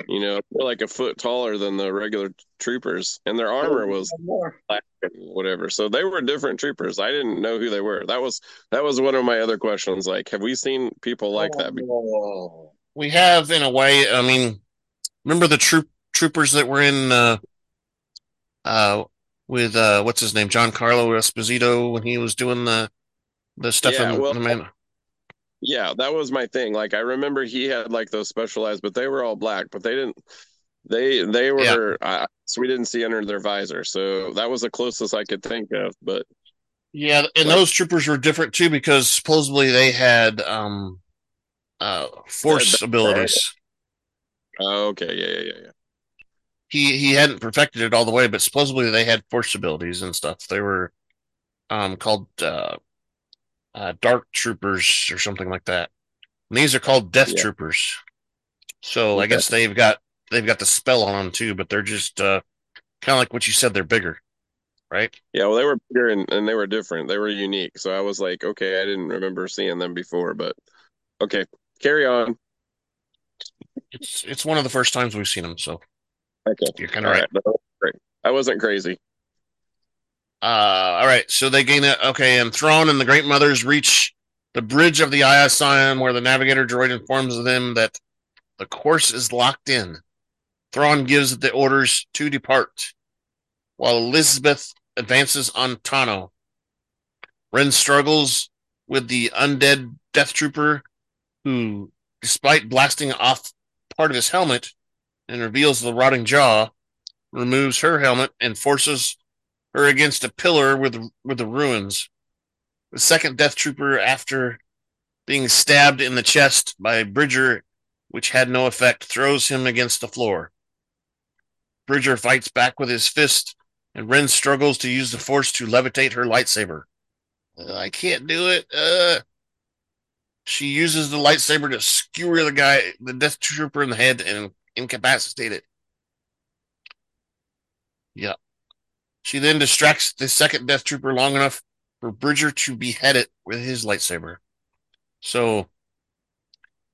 You know, like a foot taller than the regular troopers, and their armor oh, was black and whatever. So they were different troopers. I didn't know who they were. That was that was one of my other questions. Like, have we seen people like that? before? Oh, we have in a way, I mean, remember the troop troopers that were in uh uh with uh what's his name? Giancarlo Esposito when he was doing the the stuff Yeah, in well- the man. Yeah, that was my thing. Like, I remember he had like those specialized, but they were all black. But they didn't. They they were. Uh, so we didn't see under their visor. So that was the closest I could think of. But Yeah, and those troopers were different too because supposedly they had um uh force Yeah, abilities. Oh, okay, yeah, yeah, yeah, yeah. He he hadn't perfected it all the way, but supposedly they had force abilities and stuff. They were um called uh, uh dark troopers or something like that. And these are called death Yeah. troopers. So I guess they've got they've got the spell on them too, but they're just uh kind of like what you said. They're bigger, right? Yeah, well, they were bigger and, and they were different. They were unique. So I was like, okay, I didn't remember seeing them before, but okay, carry on. It's it's one of the first times we've seen them, so Okay, you're kind of right. right. I wasn't crazy. Uh, all right, so they gain it. Okay, and Thrawn and the Great Mothers reach the bridge of the Sion, where the navigator droid informs them that the course is locked in. Thrawn gives the orders to depart, while Elizabeth advances on Tano. Wren struggles with the undead Death Trooper, who, despite blasting off part of his helmet and reveals the rotting jaw, removes her helmet and forces her against a pillar with with the ruins. The second Death Trooper, after being stabbed in the chest by Bridger, which had no effect, throws him against the floor. Bridger fights back with his fist, and Wren struggles to use the force to levitate her lightsaber. "Uh, I can't do it. Uh. She uses the lightsaber to skewer the guy, the Death Trooper, in the head and incapacitate it. Yeah. She then distracts the second Death Trooper long enough for Bridger to behead it with his lightsaber. So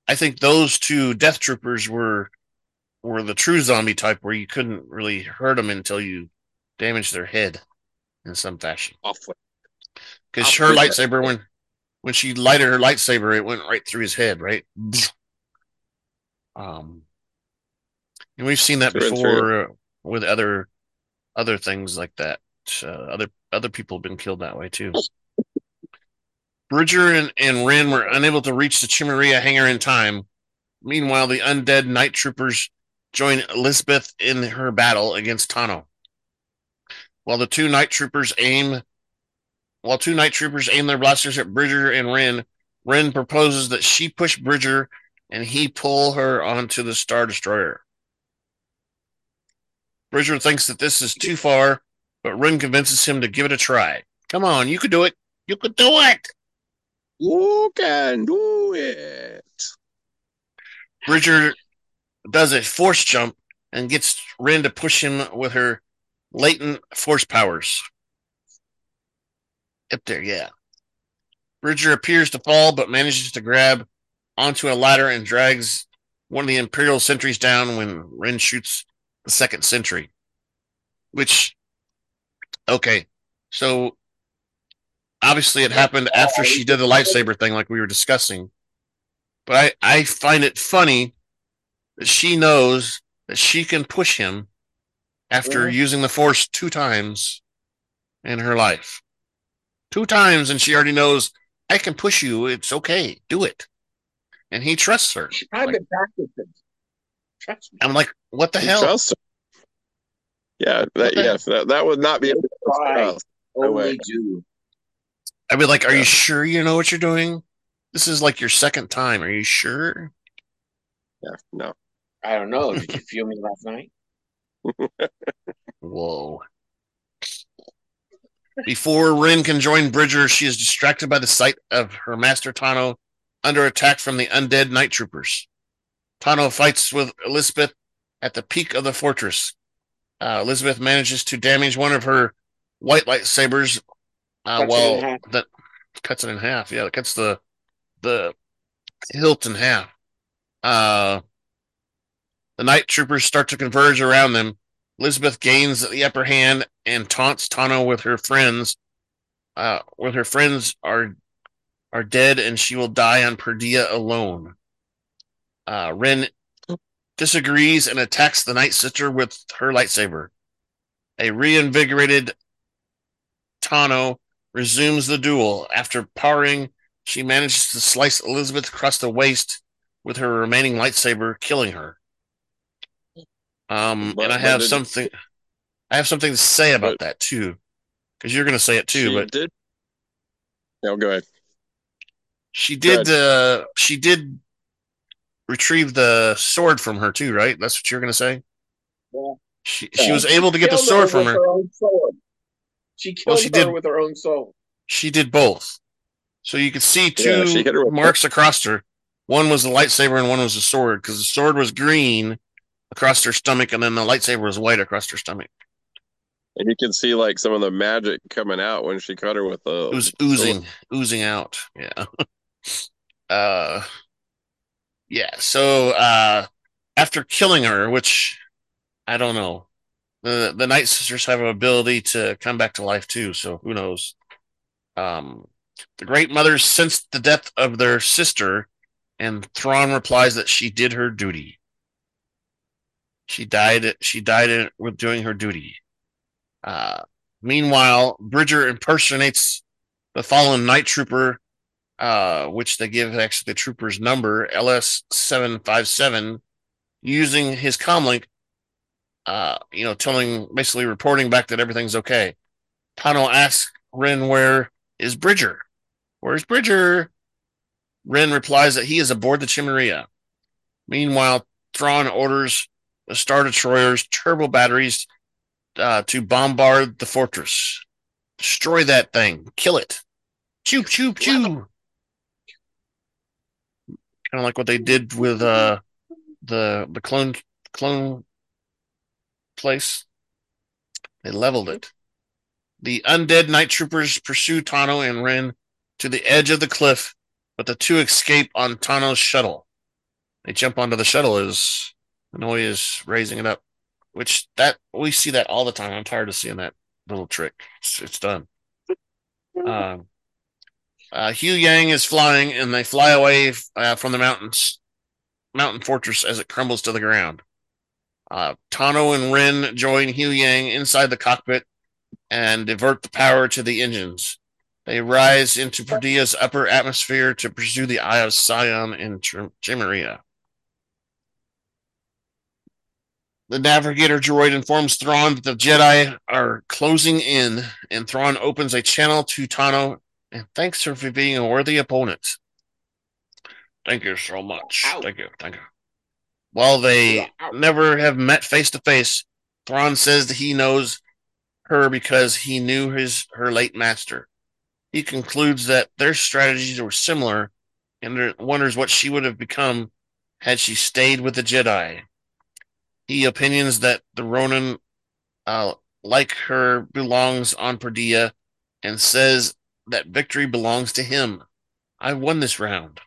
I think those two Death Troopers were were the true zombie type where you couldn't really hurt them until you damaged their head in some fashion. Because her lightsaber, when when she lighted her lightsaber, it went right through his head, right? Um, and we've seen that Through before uh, with other other things like that. Uh, other other people have been killed that way too. Bridger and, and Wren were unable to reach the Chimaera hangar in time. Meanwhile, the undead night troopers join Elizabeth in her battle against Tano. While the two night troopers aim while two night troopers aim their blasters at Bridger and Wren, Wren proposes that she push Bridger and he pull her onto the Star Destroyer. Bridger thinks that this is too far, but Wren convinces him to give it a try. Come on, you could do it. You could do it. You can do it. Bridger does a force jump and gets Wren to push him with her latent force powers. Up there, yeah. Bridger appears to fall, but manages to grab onto a ladder and drags one of the Imperial sentries down when Wren shoots the second sentry. Which, okay, so obviously it happened after she did the lightsaber thing, like we were discussing. But I, I find it funny that she knows that she can push him after Mhm. using the force two times in her life. Two times, and she already knows I can push you. It's okay. Do it. And he trusts her. She probably been practicing. Trust me. I'm like, what the You hell? Trust her. Yeah, that the- yes, that, that would not be Right. else. No. Only do. I'd be like, are Yeah. you sure you know what you're doing? This is like your second time. Are you sure? Yeah, no. I don't know. Did you feel me last night? Whoa. Before Wren can join Bridger, she is distracted by the sight of her master Tano under attack from the undead night troopers. Tano fights with Elizabeth at the peak of the fortress. Uh, Elizabeth manages to damage one of her white lightsabers uh, Cuts it in while that cuts it in half. Yeah, it cuts the the hilt in half. Uh, the night troopers start to converge around them. Elizabeth gains the upper hand and taunts Tano with her friends. Uh, with her friends are are dead, and she will die on Peridea alone. Uh, Wren disagrees and attacks the Night Sister with her lightsaber. A reinvigorated Tano resumes the duel. After powering, she manages to slice Elizabeth across the waist with her remaining lightsaber, killing her. Um, But- and I have something. I have something to say about But- that too, because you're going to say it too. she but did. No, go ahead. she did. Uh, she did retrieve the sword from her too, right? That's what you're going to say. Yeah. She she was able to get the sword from her. sword. She killed Well, she her did- with her own soul. She did both. So you could see two her marks across her. One was the lightsaber and one was the sword because the sword was green across her stomach and then the lightsaber was white across her stomach. And you can see like some of the magic coming out when she cut her with the. It was oozing, oozing out. Yeah. uh, yeah. So uh, after killing her, which I don't know, the the Night Sisters have an ability to come back to life too. So who knows? Um, the Great Mothers sensed the death of their sister, and Thrawn replies that she did her duty. She died. She died with doing her duty. Uh, meanwhile, Bridger impersonates the fallen night trooper, uh, which they give actually the trooper's number, LS seven five seven, using his comlink. Uh, you know, telling basically reporting back that everything's okay. Tano asks Wren where is Bridger? Where's Bridger? Wren replies that he is aboard the Chimaera. Meanwhile, Thrawn orders Star Destroyer's turbo batteries uh, to bombard the fortress. Destroy that thing. Kill it. Chew, chew, chew. Kind of like what they did with uh, the the clone clone place. They leveled it. The undead night troopers pursue Tano and Wren to the edge of the cliff, but the two escape on Tano's shuttle. They jump onto the shuttle as Hanoi is raising it up, which that we see that all the time. I'm tired of seeing that little trick. It's, it's done. Um, uh, Huyang is flying, and they fly away uh, from the mountains, mountain fortress as it crumbles to the ground. Uh, Tano and Wren join Huyang inside the cockpit and divert the power to the engines. They rise into Peridea's upper atmosphere to pursue the Eye of Sion Chim- Chimaera. The navigator droid informs Thrawn that the Jedi are closing in, and Thrawn opens a channel to Tano and thanks her for being a worthy opponent. Thank you so much. Ow. Thank you. Thank you. While they Ow. never have met face to face, Thrawn says that he knows her because he knew his her late master. He concludes that their strategies were similar and wonders what she would have become had she stayed with the Jedi. He opinions that the Ronin, uh, like her, belongs on Peridea and says that victory belongs to him. I won this round.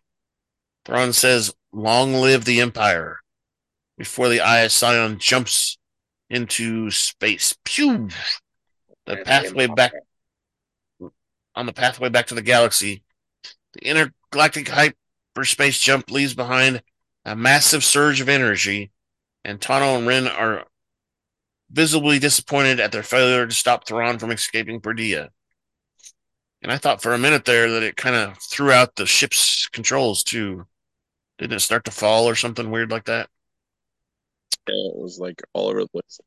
Thrawn says, Long live the Empire. Before the Eye of jumps into space. Pew! The pathway back on the pathway back to the galaxy. The intergalactic hyperspace jump leaves behind a massive surge of energy, and Tano and Wren are visibly disappointed at their failure to stop Thrawn from escaping Peridea. And I thought for a minute there that it kind of threw out the ship's controls too. Didn't it start to fall or something weird like that? Yeah, it was like all over the place.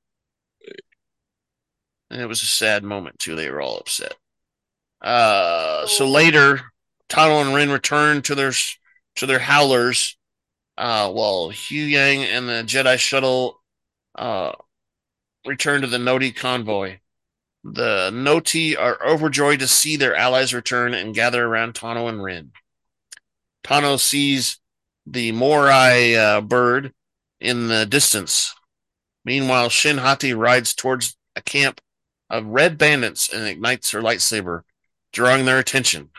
And it was a sad moment too. They were all upset. Uh, so later, Tano and Wren return to their to their howlers, uh, while Huyang and the Jedi shuttle uh, return to the Noti convoy. The Noti are overjoyed to see their allies return and gather around Tano and Wren. Tano sees the Morai uh, bird in the distance. Meanwhile, Shin Hati rides towards a camp of red bandits and ignites her lightsaber, drawing their attention.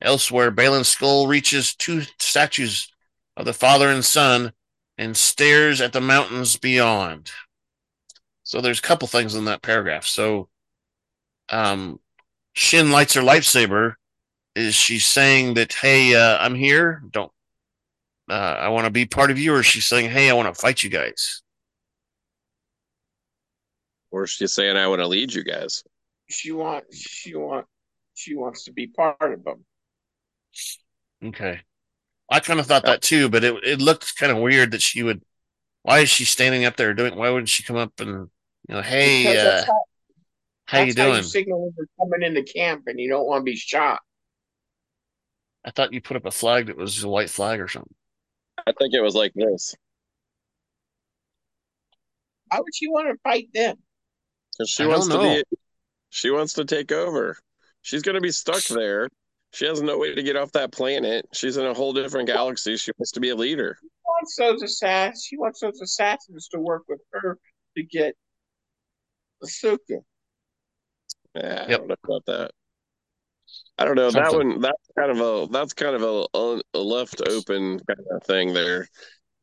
Elsewhere, Baylan Skoll reaches two statues of the father and son and stares at the mountains beyond. So there's a couple things in that paragraph. So um, Shin lights her lightsaber. Is she saying that, hey, uh, I'm here? Don't uh, I want to be part of you, or is she saying, hey, I want to fight you guys? Or she's saying, I want to lead you guys. She wants she want she wants to be part of them. Okay. I kind of thought that too, but it it looked kind of weird that she would. Why is she standing up there doing? Why wouldn't she come up and you know, hey, uh, how, how you doing? How you signal when you're coming into camp and you don't want to be shot. I thought you put up a flag that was a white flag or something. I think it was like this. Why would she want to fight them? Because she I wants to be. She wants to take over. She's going to be stuck there. She has no way to get off that planet. She's in a whole different galaxy. She wants to be a leader. She wants those assassins. She wants those assassins to work with her to get Ahsoka. Yeah, I yep. don't know about that. I don't know Something. that one. That's kind of a that's kind of a, a left open kind of thing there.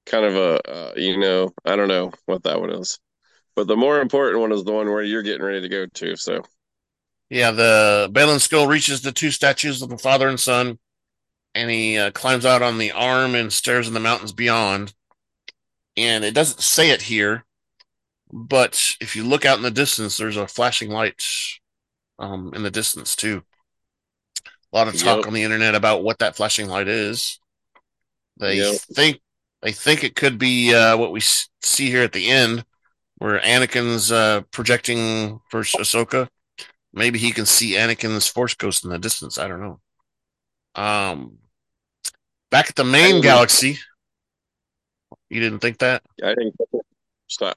Kind of a uh, you know I don't know what that one is, but the more important one is the one where you're getting ready to go to. So, yeah, the Baylan Skoll reaches the two statues of the father and son, and he uh, climbs out on the arm and stares in the mountains beyond. And it doesn't say it here, but if you look out in the distance, there's a flashing light um, in the distance too. A lot of talk yep. on the internet about what that flashing light is. They yep. think they think it could be uh, what we see here at the end, where Anakin's uh, projecting for Ahsoka. Maybe he can see Anakin's Force Ghost in the distance. I don't know. Um, back at the main galaxy, you didn't think that? I didn't.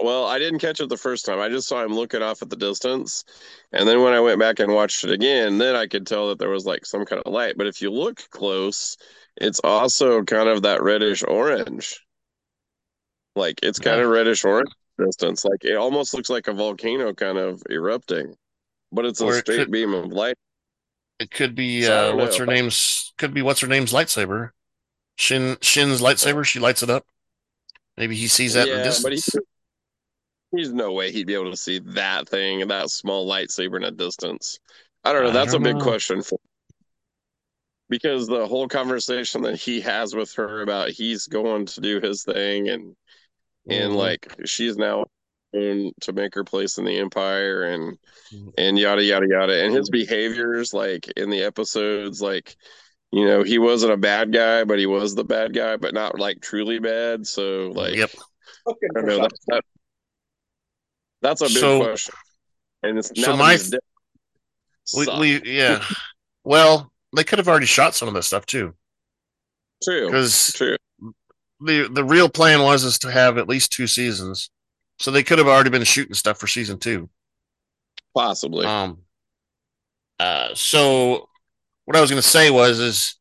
Well, I didn't catch it the first time. I just saw him looking off at the distance. And then when I went back and watched it again, then I could tell that there was like some kind of light. But if you look close, it's also kind of that reddish orange. Like it's kind yeah. of reddish orange distance. Like it almost looks like a volcano kind of erupting, but it's a or straight it could, beam of light. It could be so uh, what's her name's could be what's her name's lightsaber. Shin Shin's lightsaber. She lights it up. Maybe he sees that yeah, in the distance. But he, there's no way he'd be able to see that thing, that small lightsaber in a distance. I don't know. That's don't a big know. question for because the whole conversation that he has with her about he's going to do his thing and mm-hmm. and like she's now to make her place in the empire and mm-hmm. and yada yada yada and his behaviors like in the episodes like you know he wasn't a bad guy but he was the bad guy but not like truly bad so like yep I don't know, that, that, that's a big so, question. And it's so my we, we yeah. well, they could have already shot some of this stuff too. True. Because true. The the real plan was is to have at least two seasons. So they could have already been shooting stuff for season two. Possibly. Um. Uh. So, what I was going to say was, is,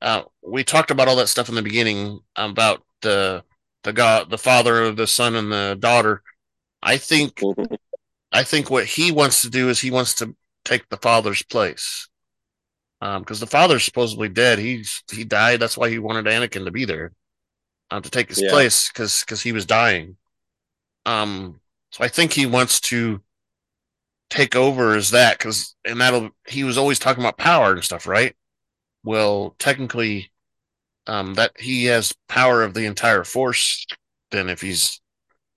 uh, we talked about all that stuff in the beginning about the the God, the Father, of the Son, and the daughter. I think, Mhm. I think what he wants to do is he wants to take the Father's place. Um, because the Father's supposedly dead. He's he died. That's why he wanted Anakin to be there, um, to take his Yeah. place because because he was dying. Um. So I think he wants to take over as that because and that'll he was always talking about power and stuff, right? Well, technically, um, that he has power of the entire force. Then if he's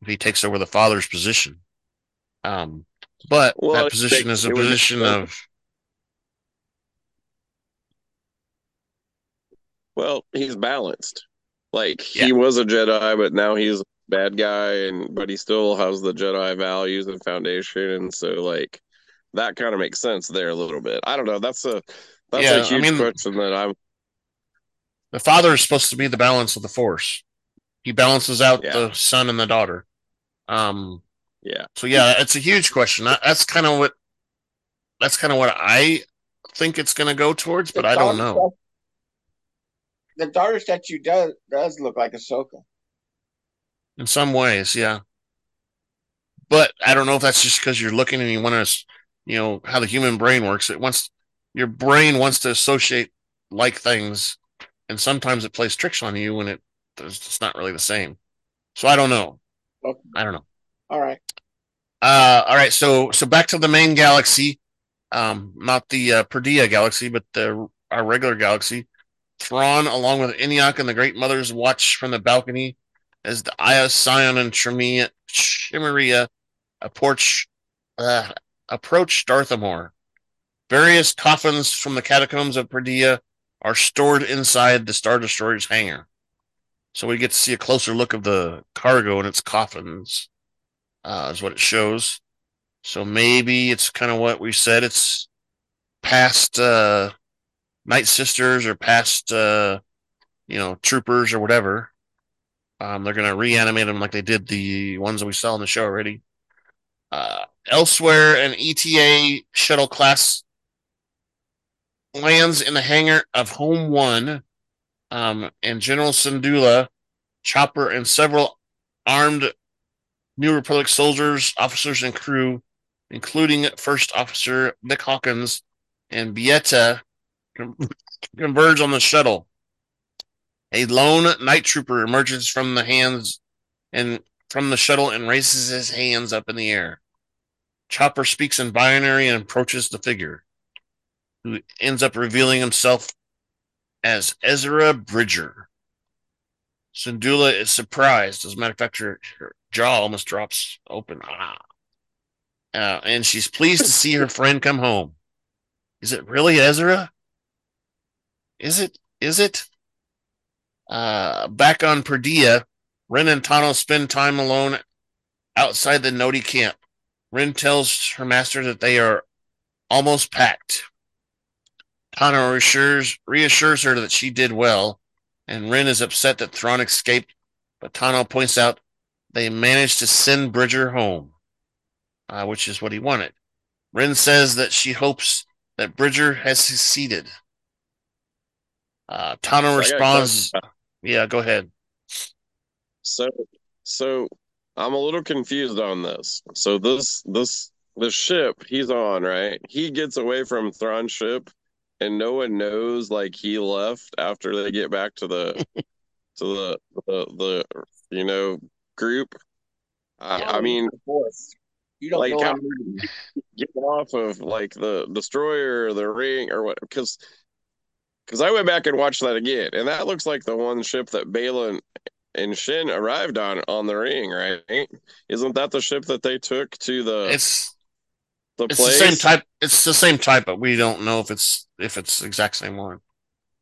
if he takes over the father's position, um, but Well, that position is a position of Well, he's balanced. Like Yeah. he was a Jedi, but now he's bad guy, and but he still has the Jedi values and foundation, and so like that kind of makes sense there a little bit. I don't know. That's a that's Yeah, a I huge mean- question that I'm. the father is supposed to be the balance of the force. He balances out Yeah. the son and the daughter. Um, Yeah, so yeah, it's a huge question. That's kind of what that's kind of what I think it's going to go towards, but The I don't know. statue- The daughter statue does does look like Ahsoka. In some ways, yeah. But I don't know if that's just because you're looking and you want to, you know, how the human brain works. It wants your brain wants to associate like things, and sometimes it plays tricks on you when it it's not really the same. So I don't know. Okay. I don't know. All right. Uh, all right. So so back to the main galaxy, um, not the uh, Peridea galaxy, but the our regular galaxy. Thrawn, along with Enoch and the Great Mothers, watch from the balcony as the Scion, and Tremia, Chimaera approach uh, approach Dathomir. Various coffins from the catacombs of Peridea are stored inside the Star Destroyer's hangar. So we get to see a closer look of the cargo and its coffins uh, is what it shows. So maybe it's kind of what we said. It's past uh, Night Sisters or past, uh, you know, troopers or whatever. Um, they're going to reanimate them like they did the ones that we saw in the show already. Uh, elsewhere, an ETA shuttle class lands in the hangar of Home One, um, and General Syndulla, Chopper, and several armed New Republic soldiers, officers, and crew, including First Officer Nick Hawkins and Bieta, con- converge on the shuttle. A lone night trooper emerges from the hands and from the shuttle and raises his hands up in the air. Chopper speaks in binary and approaches the figure, who ends up revealing himself as Ezra Bridger. Syndulla is surprised. As a matter of fact, her, her jaw almost drops open. Ah. Uh, and she's pleased to see her friend come home. Is it really Ezra? Is it? Is it? Uh, back on Peridea, Wren and Tano spend time alone outside the Noti camp. Wren tells her master that they are almost packed. Tano reassures, reassures her that she did well, and Wren is upset that Thrawn escaped, but Tano points out they managed to send Bridger home, uh, which is what he wanted. Wren says that she hopes that Bridger has succeeded. Uh, Tano So I got a responds, question. Yeah, go ahead. So, so I'm a little confused on this. So this this the ship he's on, right? He gets away from Thrawn's ship, and no one knows like he left after they get back to the to the the, the you know group. I, I mean, Of course. You don't Like know. how- get off of like the destroyer or the ring or what? Because because I went back and watched that again, and that looks like the one ship that Baylan and Shin arrived on on the ring, right? Isn't that the ship that they took to the It's the it's place? the same type. It's the same type, but we don't know if it's if it's exact same one.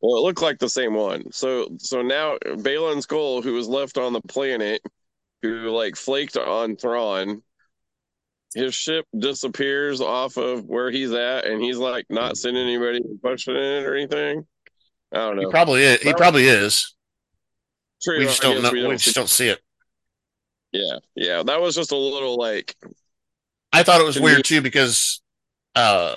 Well, it looked like the same one. So so now Baylan Skoll, who was left on the planet, who like flaked on Thrawn, his ship disappears off of where he's at, and he's like not sending anybody questioning it or anything. I don't know. He probably is. He probably is. True, We just don't know. we We don't just see- don't see it. Yeah, yeah. That was just a little like I thought it was weird too because uh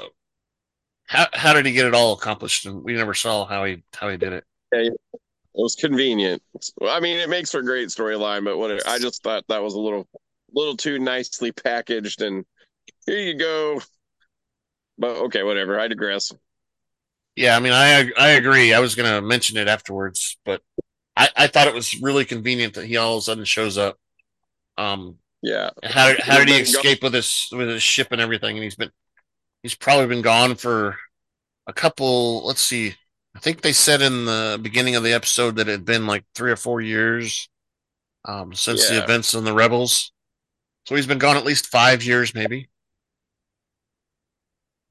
how how did he get it all accomplished? And we never saw how he how he did it. Yeah, It was convenient. I mean, it makes for a great storyline, but what I just thought that was a little little too nicely packaged and here you go. But okay, whatever. I digress. Yeah, I mean, I I agree. I was going to mention it afterwards, but I, I thought it was really convenient that he all of a sudden shows up. Um, yeah. How how did he escape with his with his ship and everything? And he's been he's probably been gone for a couple. Let's see. I think they said in the beginning of the episode that it had been like three or four years um, since Yeah. the events in the rebels. So he's been gone at least five years, maybe,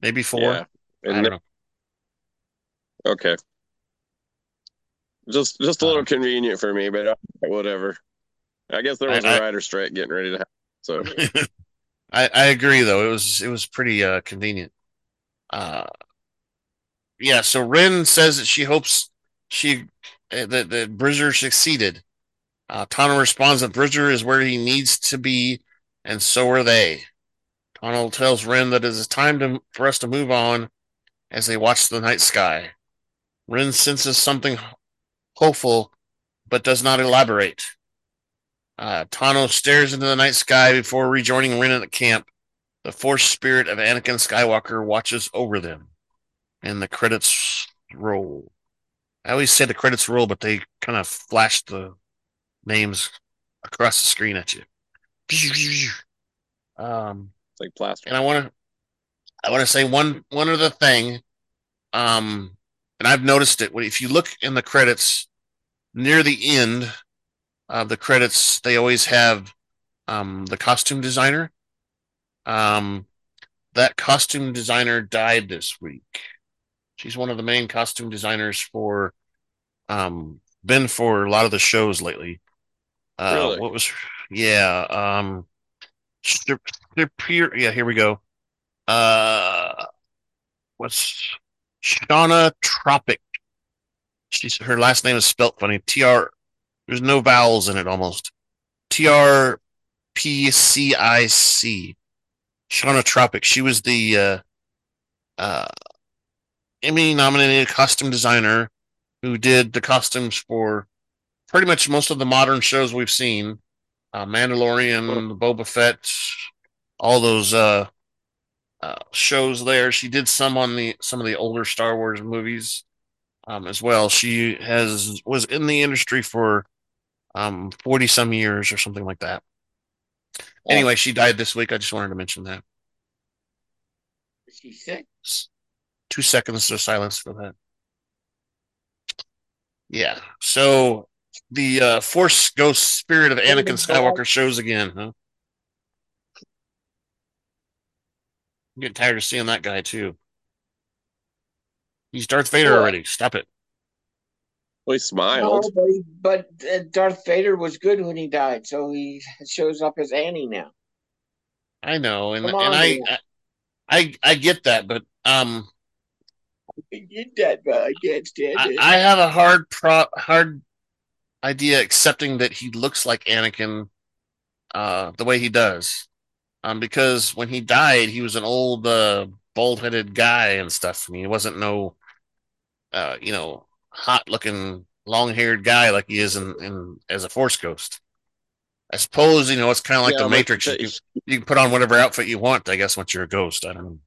maybe four. Yeah. I And don't know. Okay. Just just a little Um, convenient for me, but uh, whatever. I guess there was I- a rider strike getting ready to happen. So I, I agree though. It was it was pretty uh convenient. Uh yeah, so Wren says that she hopes she uh, that, that Bridger succeeded. Uh Tano responds that Bridger is where he needs to be, and so are they. Tano tells Wren that it is time to, for us to move on as they watch the night sky. Wren senses something hopeful, but does not elaborate. Uh, Tano stares into the night sky before rejoining Wren at the camp. The force spirit of Anakin Skywalker watches over them, and the credits roll. I always say the credits roll, but they kind of flash the names across the screen at you. Um, it's like plaster. and I want to, I want to say one one other thing. Um, and I've noticed it. If you look in the credits near the end of the credits, they always have um, the costume designer. Um, that costume designer died this week. She's one of the main costume designers for, um, been for a lot of the shows lately. Uh, Really? what was, yeah, um, yeah, here we go. Uh, what's Shawna Trpcic? She's her last name is spelt funny. T R. There's no vowels in it almost. T R P C I C. Shawna Trpcic. She was the uh, uh, Emmy nominated costume designer who did the costumes for pretty much most of the modern shows we've seen. Uh, Mandalorian, Boba Fett, all those uh, uh, shows there. She did some on the some of the older Star Wars movies um, as well. She has was in the industry for um, forty some years or something like that. Anyway, she died this week. I just wanted to mention that. Is she sick? Two seconds of silence for that. Yeah. So the uh, Force Ghost Spirit of Anakin Skywalker shows again, huh? I'm getting tired of seeing that guy too. He's Darth Vader What? already. Stop it. Well, he No, smiled. but, he- but uh, Darth Vader was good when he died, so he shows up as Annie now. I know, and Come and I. I I I get that, but um, You that, but I can't stand I, it. I have a hard pro hard idea accepting that he looks like Anakin, uh, the way he does, um, because when he died, he was an old, uh, bald-headed guy and stuff. I mean, he wasn't no, uh, you know, hot-looking, long-haired guy like he is in, in as a Force Ghost. I suppose you know it's kind of like Yeah, the Matrix. You can, you can put on whatever outfit you want, I guess, once you're a ghost. I don't know.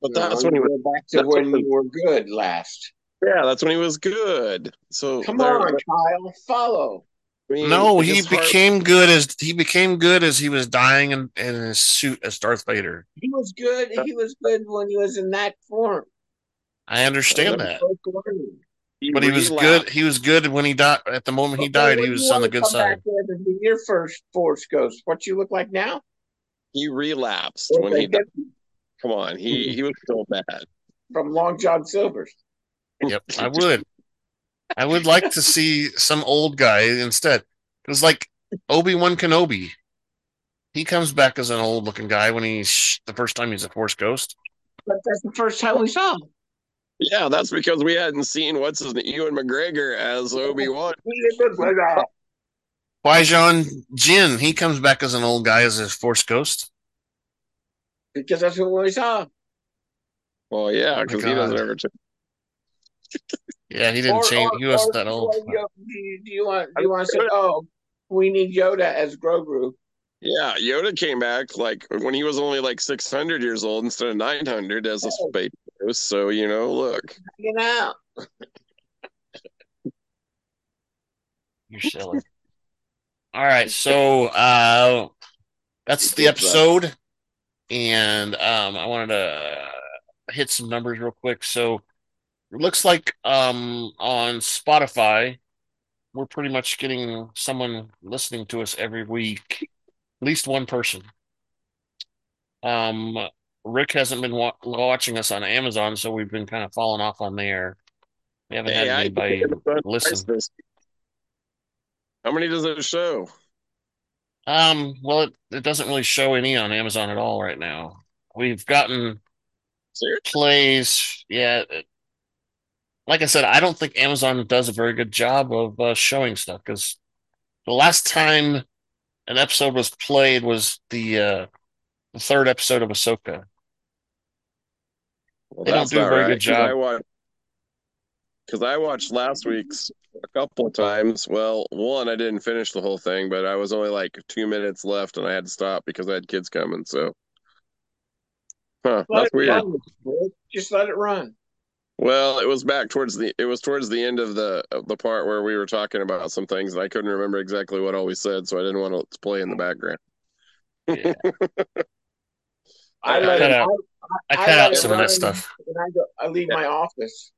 But You know, that's when he you was. back to when when- you were good last. Yeah, that's when he was good. So Come on, Kyle, follow. I No, he his heart- became good as he became good as he was dying in, in his suit as Darth Vader. He was good. He was good when he was in that form. I understand that, First learning. but he was good. He was good when he died. At the moment he Okay, died, he was on the good side. back there your first Force Ghost. What you look like now? He relapsed Or when he. get Come on, he he was so bad. from Long John Silver's. Yep, I would. I would like to see some old guy instead. It was like Obi Wan Kenobi. He comes back as an old looking guy when he's the first time he's a Force Ghost. But that's the first time we saw him. Yeah, that's because we hadn't seen what's his name, Ewan McGregor as Obi Wan. He John like that. Qui-Gon Jinn, he comes back as an old guy as a Force ghost. Because that's what we saw. Well, yeah, Oh because he doesn't ever. Change. Yeah, he didn't Or- change. or- he wasn't that old. Do you, do you- do you want? Do you want to say, "Oh, we need Yoda as Grogu"? Yeah, Yoda came back like when he was only like 600 years old instead of 900 as a Oh. space ghost. So you know, look, You know, You're silly. All right, so uh that's the episode, and um I wanted to hit some numbers real quick. So it looks like um on Spotify we're pretty much getting someone listening to us every week, at least one person. Um, Rick hasn't been wa- watching us on Amazon, so we've been kind of falling off on there. We haven't had Hey, I- anybody listen. How many does it show? Um, well, it, it doesn't really show any on Amazon at all right now. We've gotten Seriously? plays. Yeah. It- Like I said, I don't think Amazon does a very good job of uh, showing stuff because the last time an episode was played was the uh, the third episode of Ahsoka. Well, They don't do a very right, good 'cause job. Because I watched last week's a couple of times. Well, one I didn't finish the whole thing, but I was only like two minutes left, and I had to stop because I had kids coming. So, huh, let that's weird. run. Just let it run. Well, it was back towards the it was towards the end of the of the part where we were talking about some things, and I couldn't remember exactly what all we said, so I didn't want to play in the background. Yeah. I I let cut it. out- I I cut let out some of that stuff. And I go. I leave my office.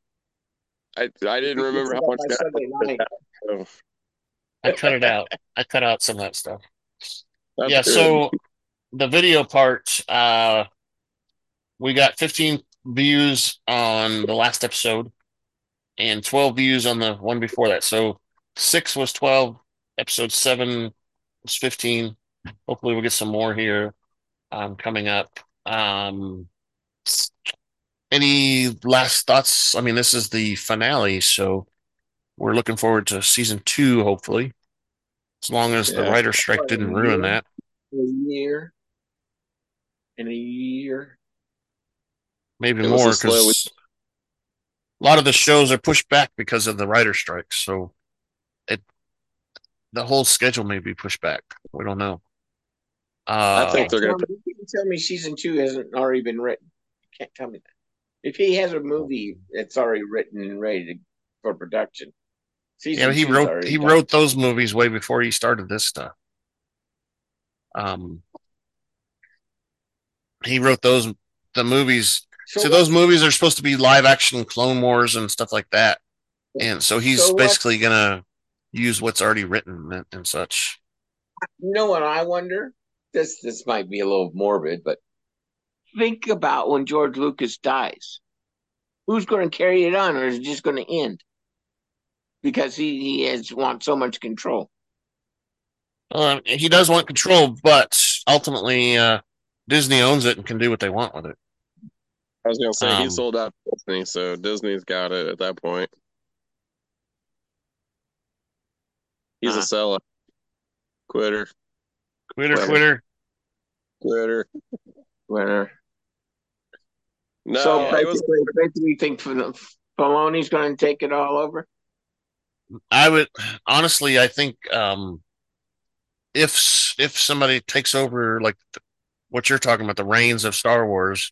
I I didn't remember how much. By Sunday. So, I cut it out. I cut out some of that stuff. that's yeah, good. so the video part, uh, we got 15 views on the last episode and 12 views on the one before that. So six was 12, episode seven was 15. Hopefully, we'll get some more here um, coming up. Um, any last thoughts? I mean, this is the finale, so we're looking forward to season two, hopefully, as long as the Yeah. writer strike didn't ruin that. A year. In a year. Maybe It more because a lot of the shows are pushed back because of the writer strikes. So it the whole schedule may be pushed back. We don't know. Uh, I think they're gonna. Tell me- you can't tell me season two hasn't already been written. You can't tell me that. If he has a movie that's already written and ready to, for production, season yeah, he wrote he done. wrote those movies way before he started this stuff. Um, he wrote those the movies. So See, those movies are supposed to be live action Clone Wars and stuff like that, and so he's So basically gonna use what's already written and, and such. You know what I wonder? This this might be a little morbid, but think about when George Lucas dies. Who's going to carry it on, or is it just going to end? Because he, he has wants so much control. Uh, he does want control, but ultimately, uh, Disney owns it and can do what they want with it. I was gonna say Um, he sold out to Disney, so Disney's got it at that point. He's Uh. a seller, quitter, Quitter, Well, quitter. quitter. No, so it basically, was basically, you think Fil- Filoni's going to take it all over? I would honestly, I think um, if if somebody takes over like th- what you're talking about, the reins of Star Wars,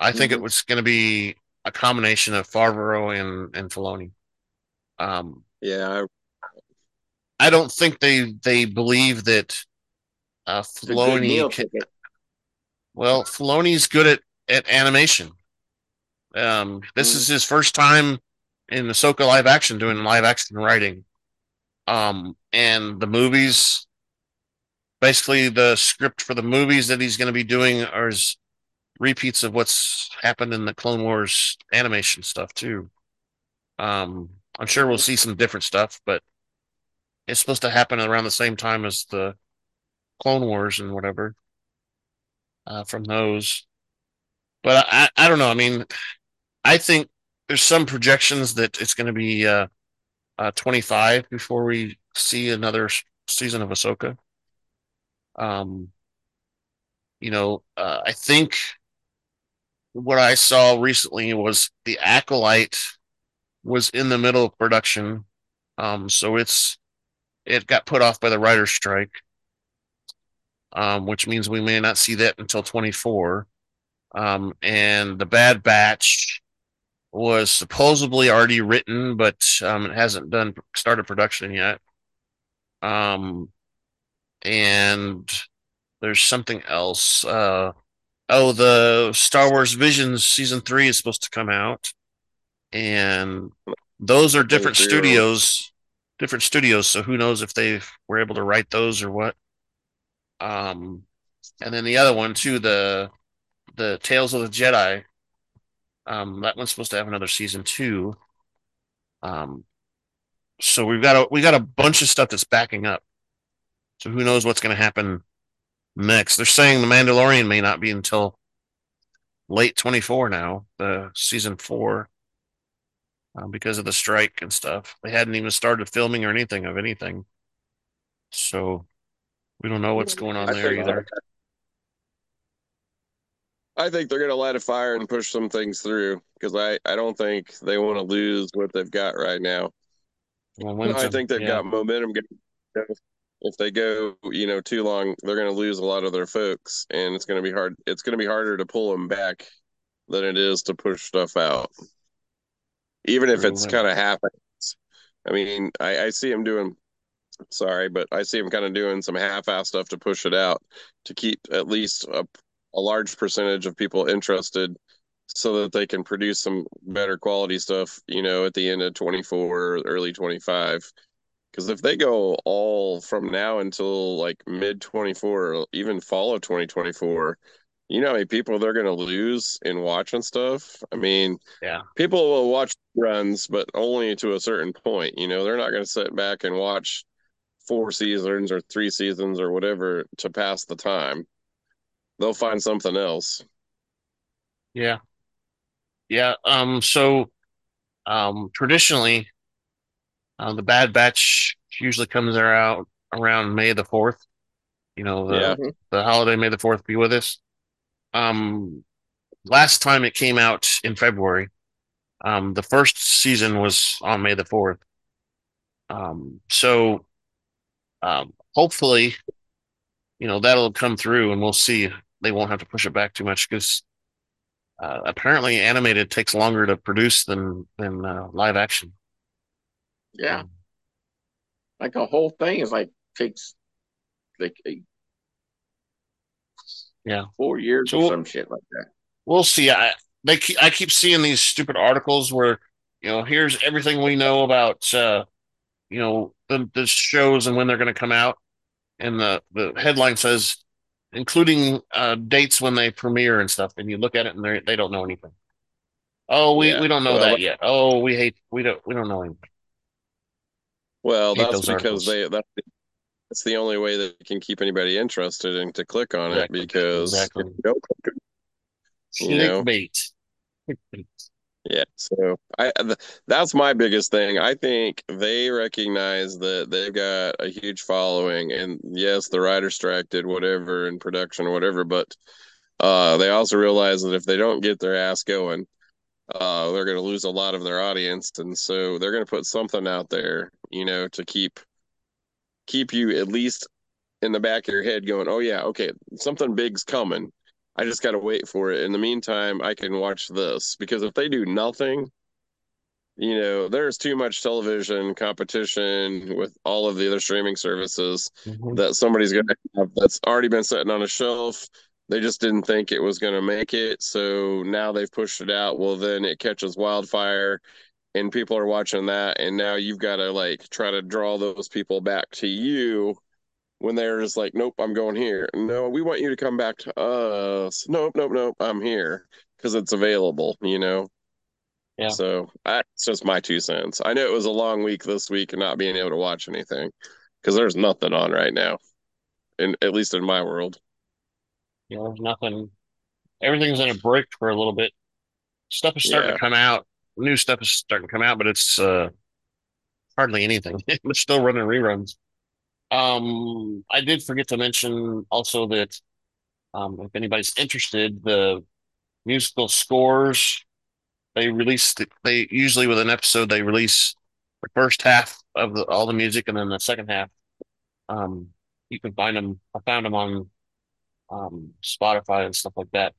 I think it Mhm. was going to be a combination of Favreau and and Filoni. Um, yeah. I I don't think they they believe that uh, It's a good meal Filoni can. Well, Filoni's good at, at animation. Um, this Mm. is his first time in Ahsoka live action doing live action writing. Um, and the movies, basically the script for the movies that he's going to be doing are repeats of what's happened in the Clone Wars animation stuff too. Um, I'm sure we'll see some different stuff, but it's supposed to happen around the same time as the Clone Wars and whatever uh, from those. But I, I don't know. I mean, I think there's some projections that it's going to be uh, uh, 25 before we see another season of Ahsoka. Um, you know, uh, I think what I saw recently was the Acolyte was in the middle of production, um, so it's it got put off by the writer's strike, um, which means we may not see that until 24. Um, and the Bad Batch was supposedly already written, but um, it hasn't done started production yet. Um, and there's something else. Uh, oh, the Star Wars Visions season three is supposed to come out, and those are different Zero. studios, different studios. So who knows if they were able to write those or what? Um, and then the other one too, the the Tales of the Jedi. Um, that one's supposed to have another season two. Um, so we've got a we got a bunch of stuff that's backing up. So who knows what's going to happen next? They're saying the Mandalorian may not be until late twenty four now, the season four, uh, because of the strike and stuff. They hadn't even started filming or anything of anything. So we don't know what's going on I there think- either. I think they're going to light a fire and push some things through because I, I don't think they want to lose what they've got right now. I think they've yeah. got momentum. going. If they go, you know, too long, they're going to lose a lot of their folks, and it's going to be hard. It's going to be harder to pull them back than it is to push stuff out, even if it's kind of half. I mean, I, I see them doing. Sorry, but I see them kind of doing some half-ass stuff to push it out to keep at least a, a large percentage of people interested, so that they can produce some better quality stuff. You know, at the end of twenty-four, early twenty-five. Because if they go all from now until like mid 24, or even fall of 2024, you know how many people they're going to lose in watching stuff? I mean, Yeah. people will watch runs, but only to a certain point. You know, they're not going to sit back and watch four seasons or three seasons or whatever to pass the time. They'll find something else. Yeah. Yeah. Um, so um traditionally uh, the Bad Batch usually comes out around May the fourth. You know, the Yeah. Mhm. the holiday May the fourth be with us. Um last time it came out in February. Um the first season was on May the fourth. Um so um hopefully, you know, that'll come through and we'll see. They won't have to push it back too much because uh, apparently animated takes longer to produce than than uh, live action. Yeah. Like a whole thing is like takes like a, Yeah. four years So- or some shit like that. We'll see. I they keep, I keep seeing these stupid articles where you know here's everything we know about uh, you know the the shows and when they're going to come out, and the the headline says including uh, dates when they premiere and stuff, and you look at it and they they don't know anything. Oh, we, Yeah. we don't know Well, that yet. Oh, we hate we don't we don't know anything. Well, that's because articles. they that's the, that's the only way that can keep anybody interested and to click on Exactly. it because Exactly. you don't click You know. Clickbait. Yeah, so I th- that's my biggest thing. I think they recognize that they've got a huge following, and yes, the writer strike did whatever in production or whatever, but uh, they also realize that if they don't get their ass going, uh, they're going to lose a lot of their audience, and so they're going to put something out there, you know, to keep keep you at least in the back of your head going, oh yeah, okay, something big's coming. I just got to wait for it. In the meantime, I can watch this because if they do nothing, you know, there's too much television competition with all of the other streaming services Mhm. that somebody's going to have that's already been sitting on a shelf. They just didn't think it was going to make it. So now they've pushed it out. Well, then it catches wildfire and people are watching that. And now you've got to like try to draw those people back to you when they're just like, nope, I'm going here. No, we want you to come back to us. Nope, nope, nope, I'm here because it's available, you know? Yeah. So that's just my two cents. I know it was a long week this week and not being able to watch anything because there's nothing on right now, in at least in my world. Know, there's nothing. Everything's in a break for a little bit. Stuff is starting Yeah. to come out. New stuff is starting to come out, but it's uh hardly anything. We're still running reruns. Um, I did forget to mention also that um, if anybody's interested, the musical scores they release they usually with an episode they release the first half of the, all the music and then the second half. Um, you can find them. I found them on um, Spotify and stuff like that.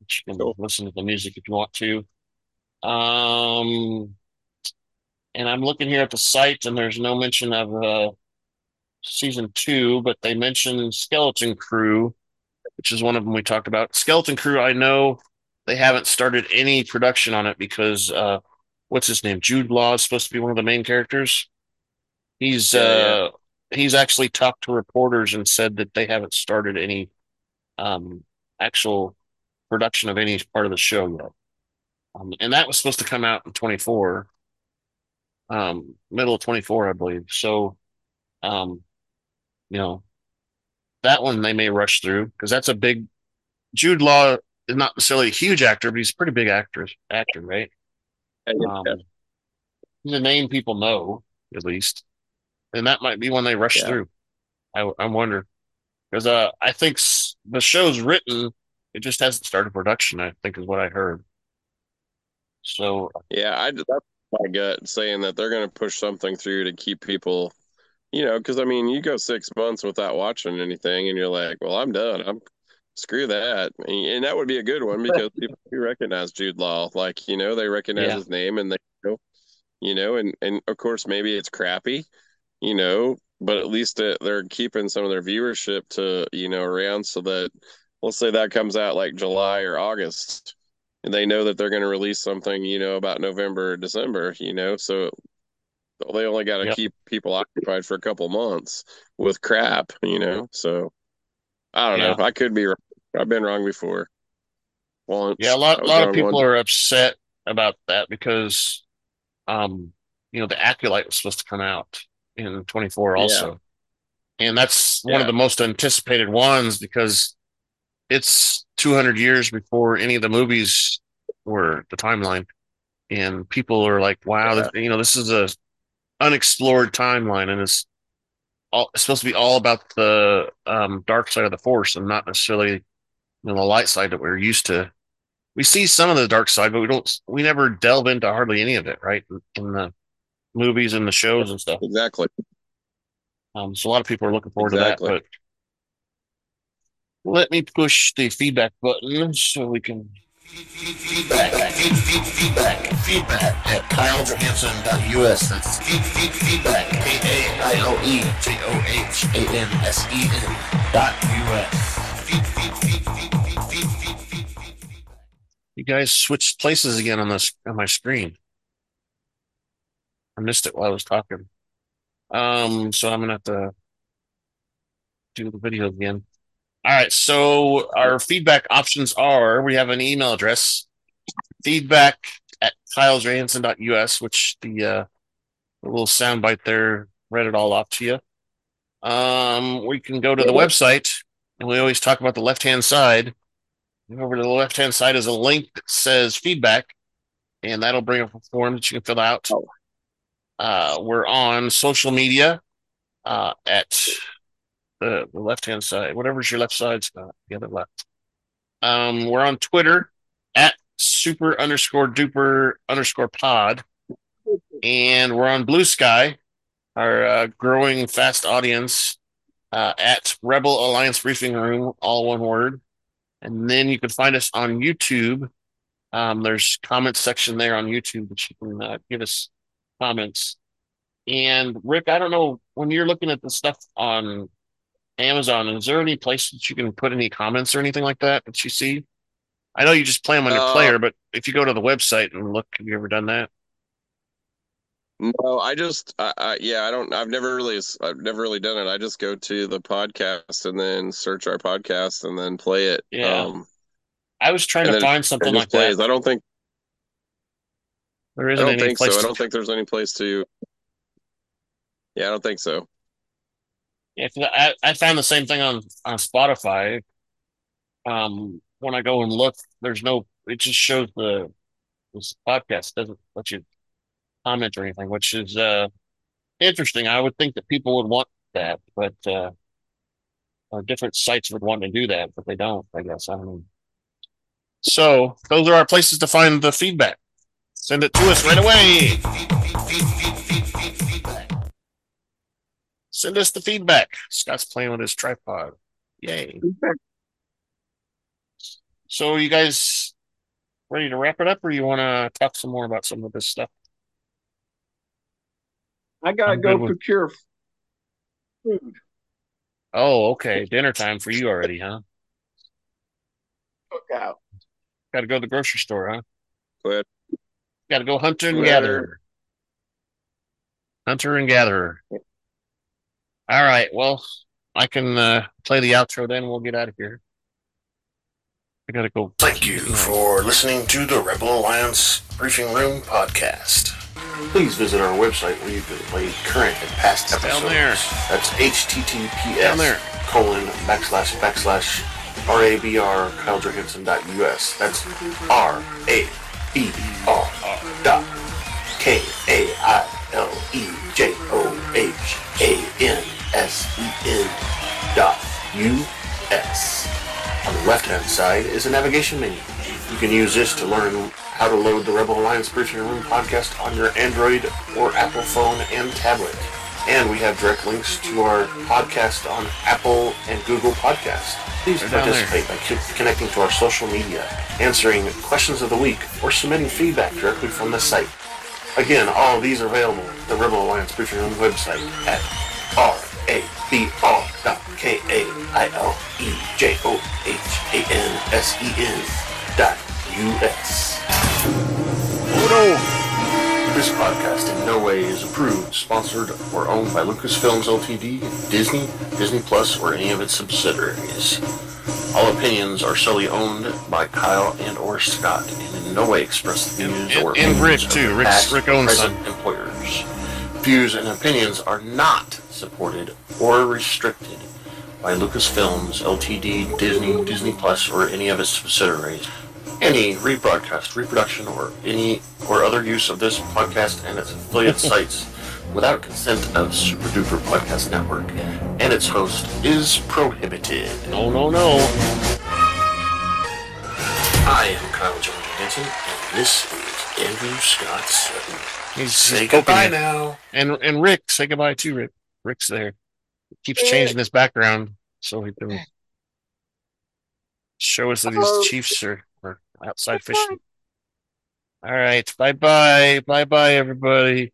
You can Cool. listen to the music if you want to. Um, and I'm looking here at the site, and there's no mention of uh, season two, but they mentioned Skeleton Crew, which is one of them we talked about. Skeleton Crew, I know they haven't started any production on it because uh, what's his name? Jude Law is supposed to be one of the main characters. He's uh, he's actually talked to reporters and said that they haven't started any um, actual production of any part of the show yet. Um, and that was supposed to come out in 24, um, middle of 24, I believe. So, um, you know, that one they may rush through because that's a big. Jude Law is not necessarily a huge actor, but he's a pretty big actor, actor, right? Um, he's name people know at least, and that might be when they rush Yeah. through. I, I wonder because uh, I think s- the show's written, it just hasn't started production. I think is what I heard. So Yeah, I that's my gut saying that they're going to push something through to keep people, you know, because I mean, you go six months without watching anything, and you're like, well, I'm done. I'm screw that, and, that would be a good one because people do recognize Jude Law, like you know, they recognize Yeah. his name and they know, you know, and and of course maybe it's crappy, you know, but at least it, they're keeping some of their viewership to you know around so that let's say that comes out like July or August and they know that they're going to release something, you know, about November or December, you know, so they only got to Yep. keep people occupied for a couple months with crap, you know. So I don't Yeah. know. I could be wrong. I've been wrong before. Once. Yeah, a lot, was lot of people are upset about that because, um, you know, the Acolyte was supposed to come out in 24 Yeah. also. And that's one of the most anticipated ones because it's 200 years before any of the movies were the timeline. And people are like, wow, Yeah. this, you know, this is a unexplored timeline and it's all it's supposed to be all about the um, dark side of the force and not necessarily you know, the light side that we're used to we see some of the dark side, but we don't. We never delve into hardly any of it, right? In, the movies and the shows and stuff. Exactly. Um, so a lot of people are looking forward Exactly. to that. But let me push the feedback button so we can. Feedback, feedback, feedback, feedback at kailejohansen.us. That's feedback, K A I L E J O H A N S E N dot US. You guys switched places again on this on my screen. I missed it while I was talking. Um, so I'm gonna have to do the video again. All right. So our feedback options are: we have an email address, feedback at kailejohansen.us, which the uh, the little soundbite there read it all off to you. Um, we can go to the website, and we always talk about the left hand side. Over to the left hand side is a link that says feedback, and that'll bring up a form that you can fill out. Uh, we're on social media uh, at the, the left hand side, whatever's your left side's not the other left. Um, we're on Twitter at super underscore duper underscore pod, and we're on Blue Sky, our uh, growing fast audience uh, at Rebel Alliance Briefing Room, all one word. And then you can find us on YouTube. Um, there's comment section there on YouTube that you can uh, give us comments. And Rick, I don't know when you're looking at the stuff on Amazon, is there any place that you can put any comments or anything like that that you see? I know you just play them on your Uh, player, but if you go to the website and look, have you ever done that? No, I just, I, I, yeah, I don't, I've never really, I've never really done it. I just go to the podcast and then search our podcast and then play it. Yeah. Um, I was trying to find something like plays. that. I don't think, There I isn't don't any think so. place I don't think there's any place to, yeah, I don't think so. 'Cause I, I found the same thing on on Spotify. Um, when I go and look, there's no. It just shows the this podcast doesn't let you comment or anything, which is uh interesting. I would think that people would want that, but uh, different sites would want to do that, but they don't. I guess I don't know. So those are our places to find the feedback. Send it to us right away. Send us the feedback. Scott's playing with his tripod. Yay. So you guys ready to wrap it up or you want to talk some more about some of this stuff? I gotta go good with- procure food. Oh, okay. Dinner time for you already, huh? Cookout. Got to go to the grocery store, huh? Go ahead. Got to go hunter and Later. gatherer. Hunter and gatherer. All right. Well, I can uh, play the outro then. We'll get out of here. I got to go. Thank you for listening to the Rebel Alliance Briefing Room podcast. Please visit our website where you can play current and past Down episodes. there. That's https Down there. colon backslash backslash rabr kailejohansen.us. That's r a b r dot k a i l e j o h a n s e n dot u s. On the left-hand side is a navigation menu. You can use this to learn how to load the Rebel Alliance Briefing Room podcast on your Android or Apple phone and tablet. And we have direct links to our podcast on Apple and Google Podcasts. Please They're participate by co- connecting to our social media, answering questions of the week, or submitting feedback directly from the site. Again, all of these are available at the Rebel Alliance Briefing Room website at R-A-B-R dot K-A-I-L-E-J-O-H-A-N-S-E-N dot U-S. This podcast in no way is approved, sponsored, or owned by Lucasfilms Ltd., Disney, Disney Plus, or any of its subsidiaries. All opinions are solely owned by Kyle and or Scott, and in no way express the views and- or and opinions Rick, of too. their Rick's- past Rick owns present employers. Views and opinions are not supported or restricted by Lucasfilms Ltd., Disney, Disney Plus, or any of its subsidiaries. Any rebroadcast, reproduction, or any or other use of this podcast and its affiliate sites without consent of Super Duper Podcast Network and its host is prohibited. No, no, no. I am Kyle John Hansen, and this is Andrew Scott Sutton. He's Say goodbye now. And and Rick, say goodbye too, Rick. Rick's there. Keeps changing his background so he can show us that these oh. Chiefs are, are outside fishing. All right. Bye bye. Bye bye, everybody.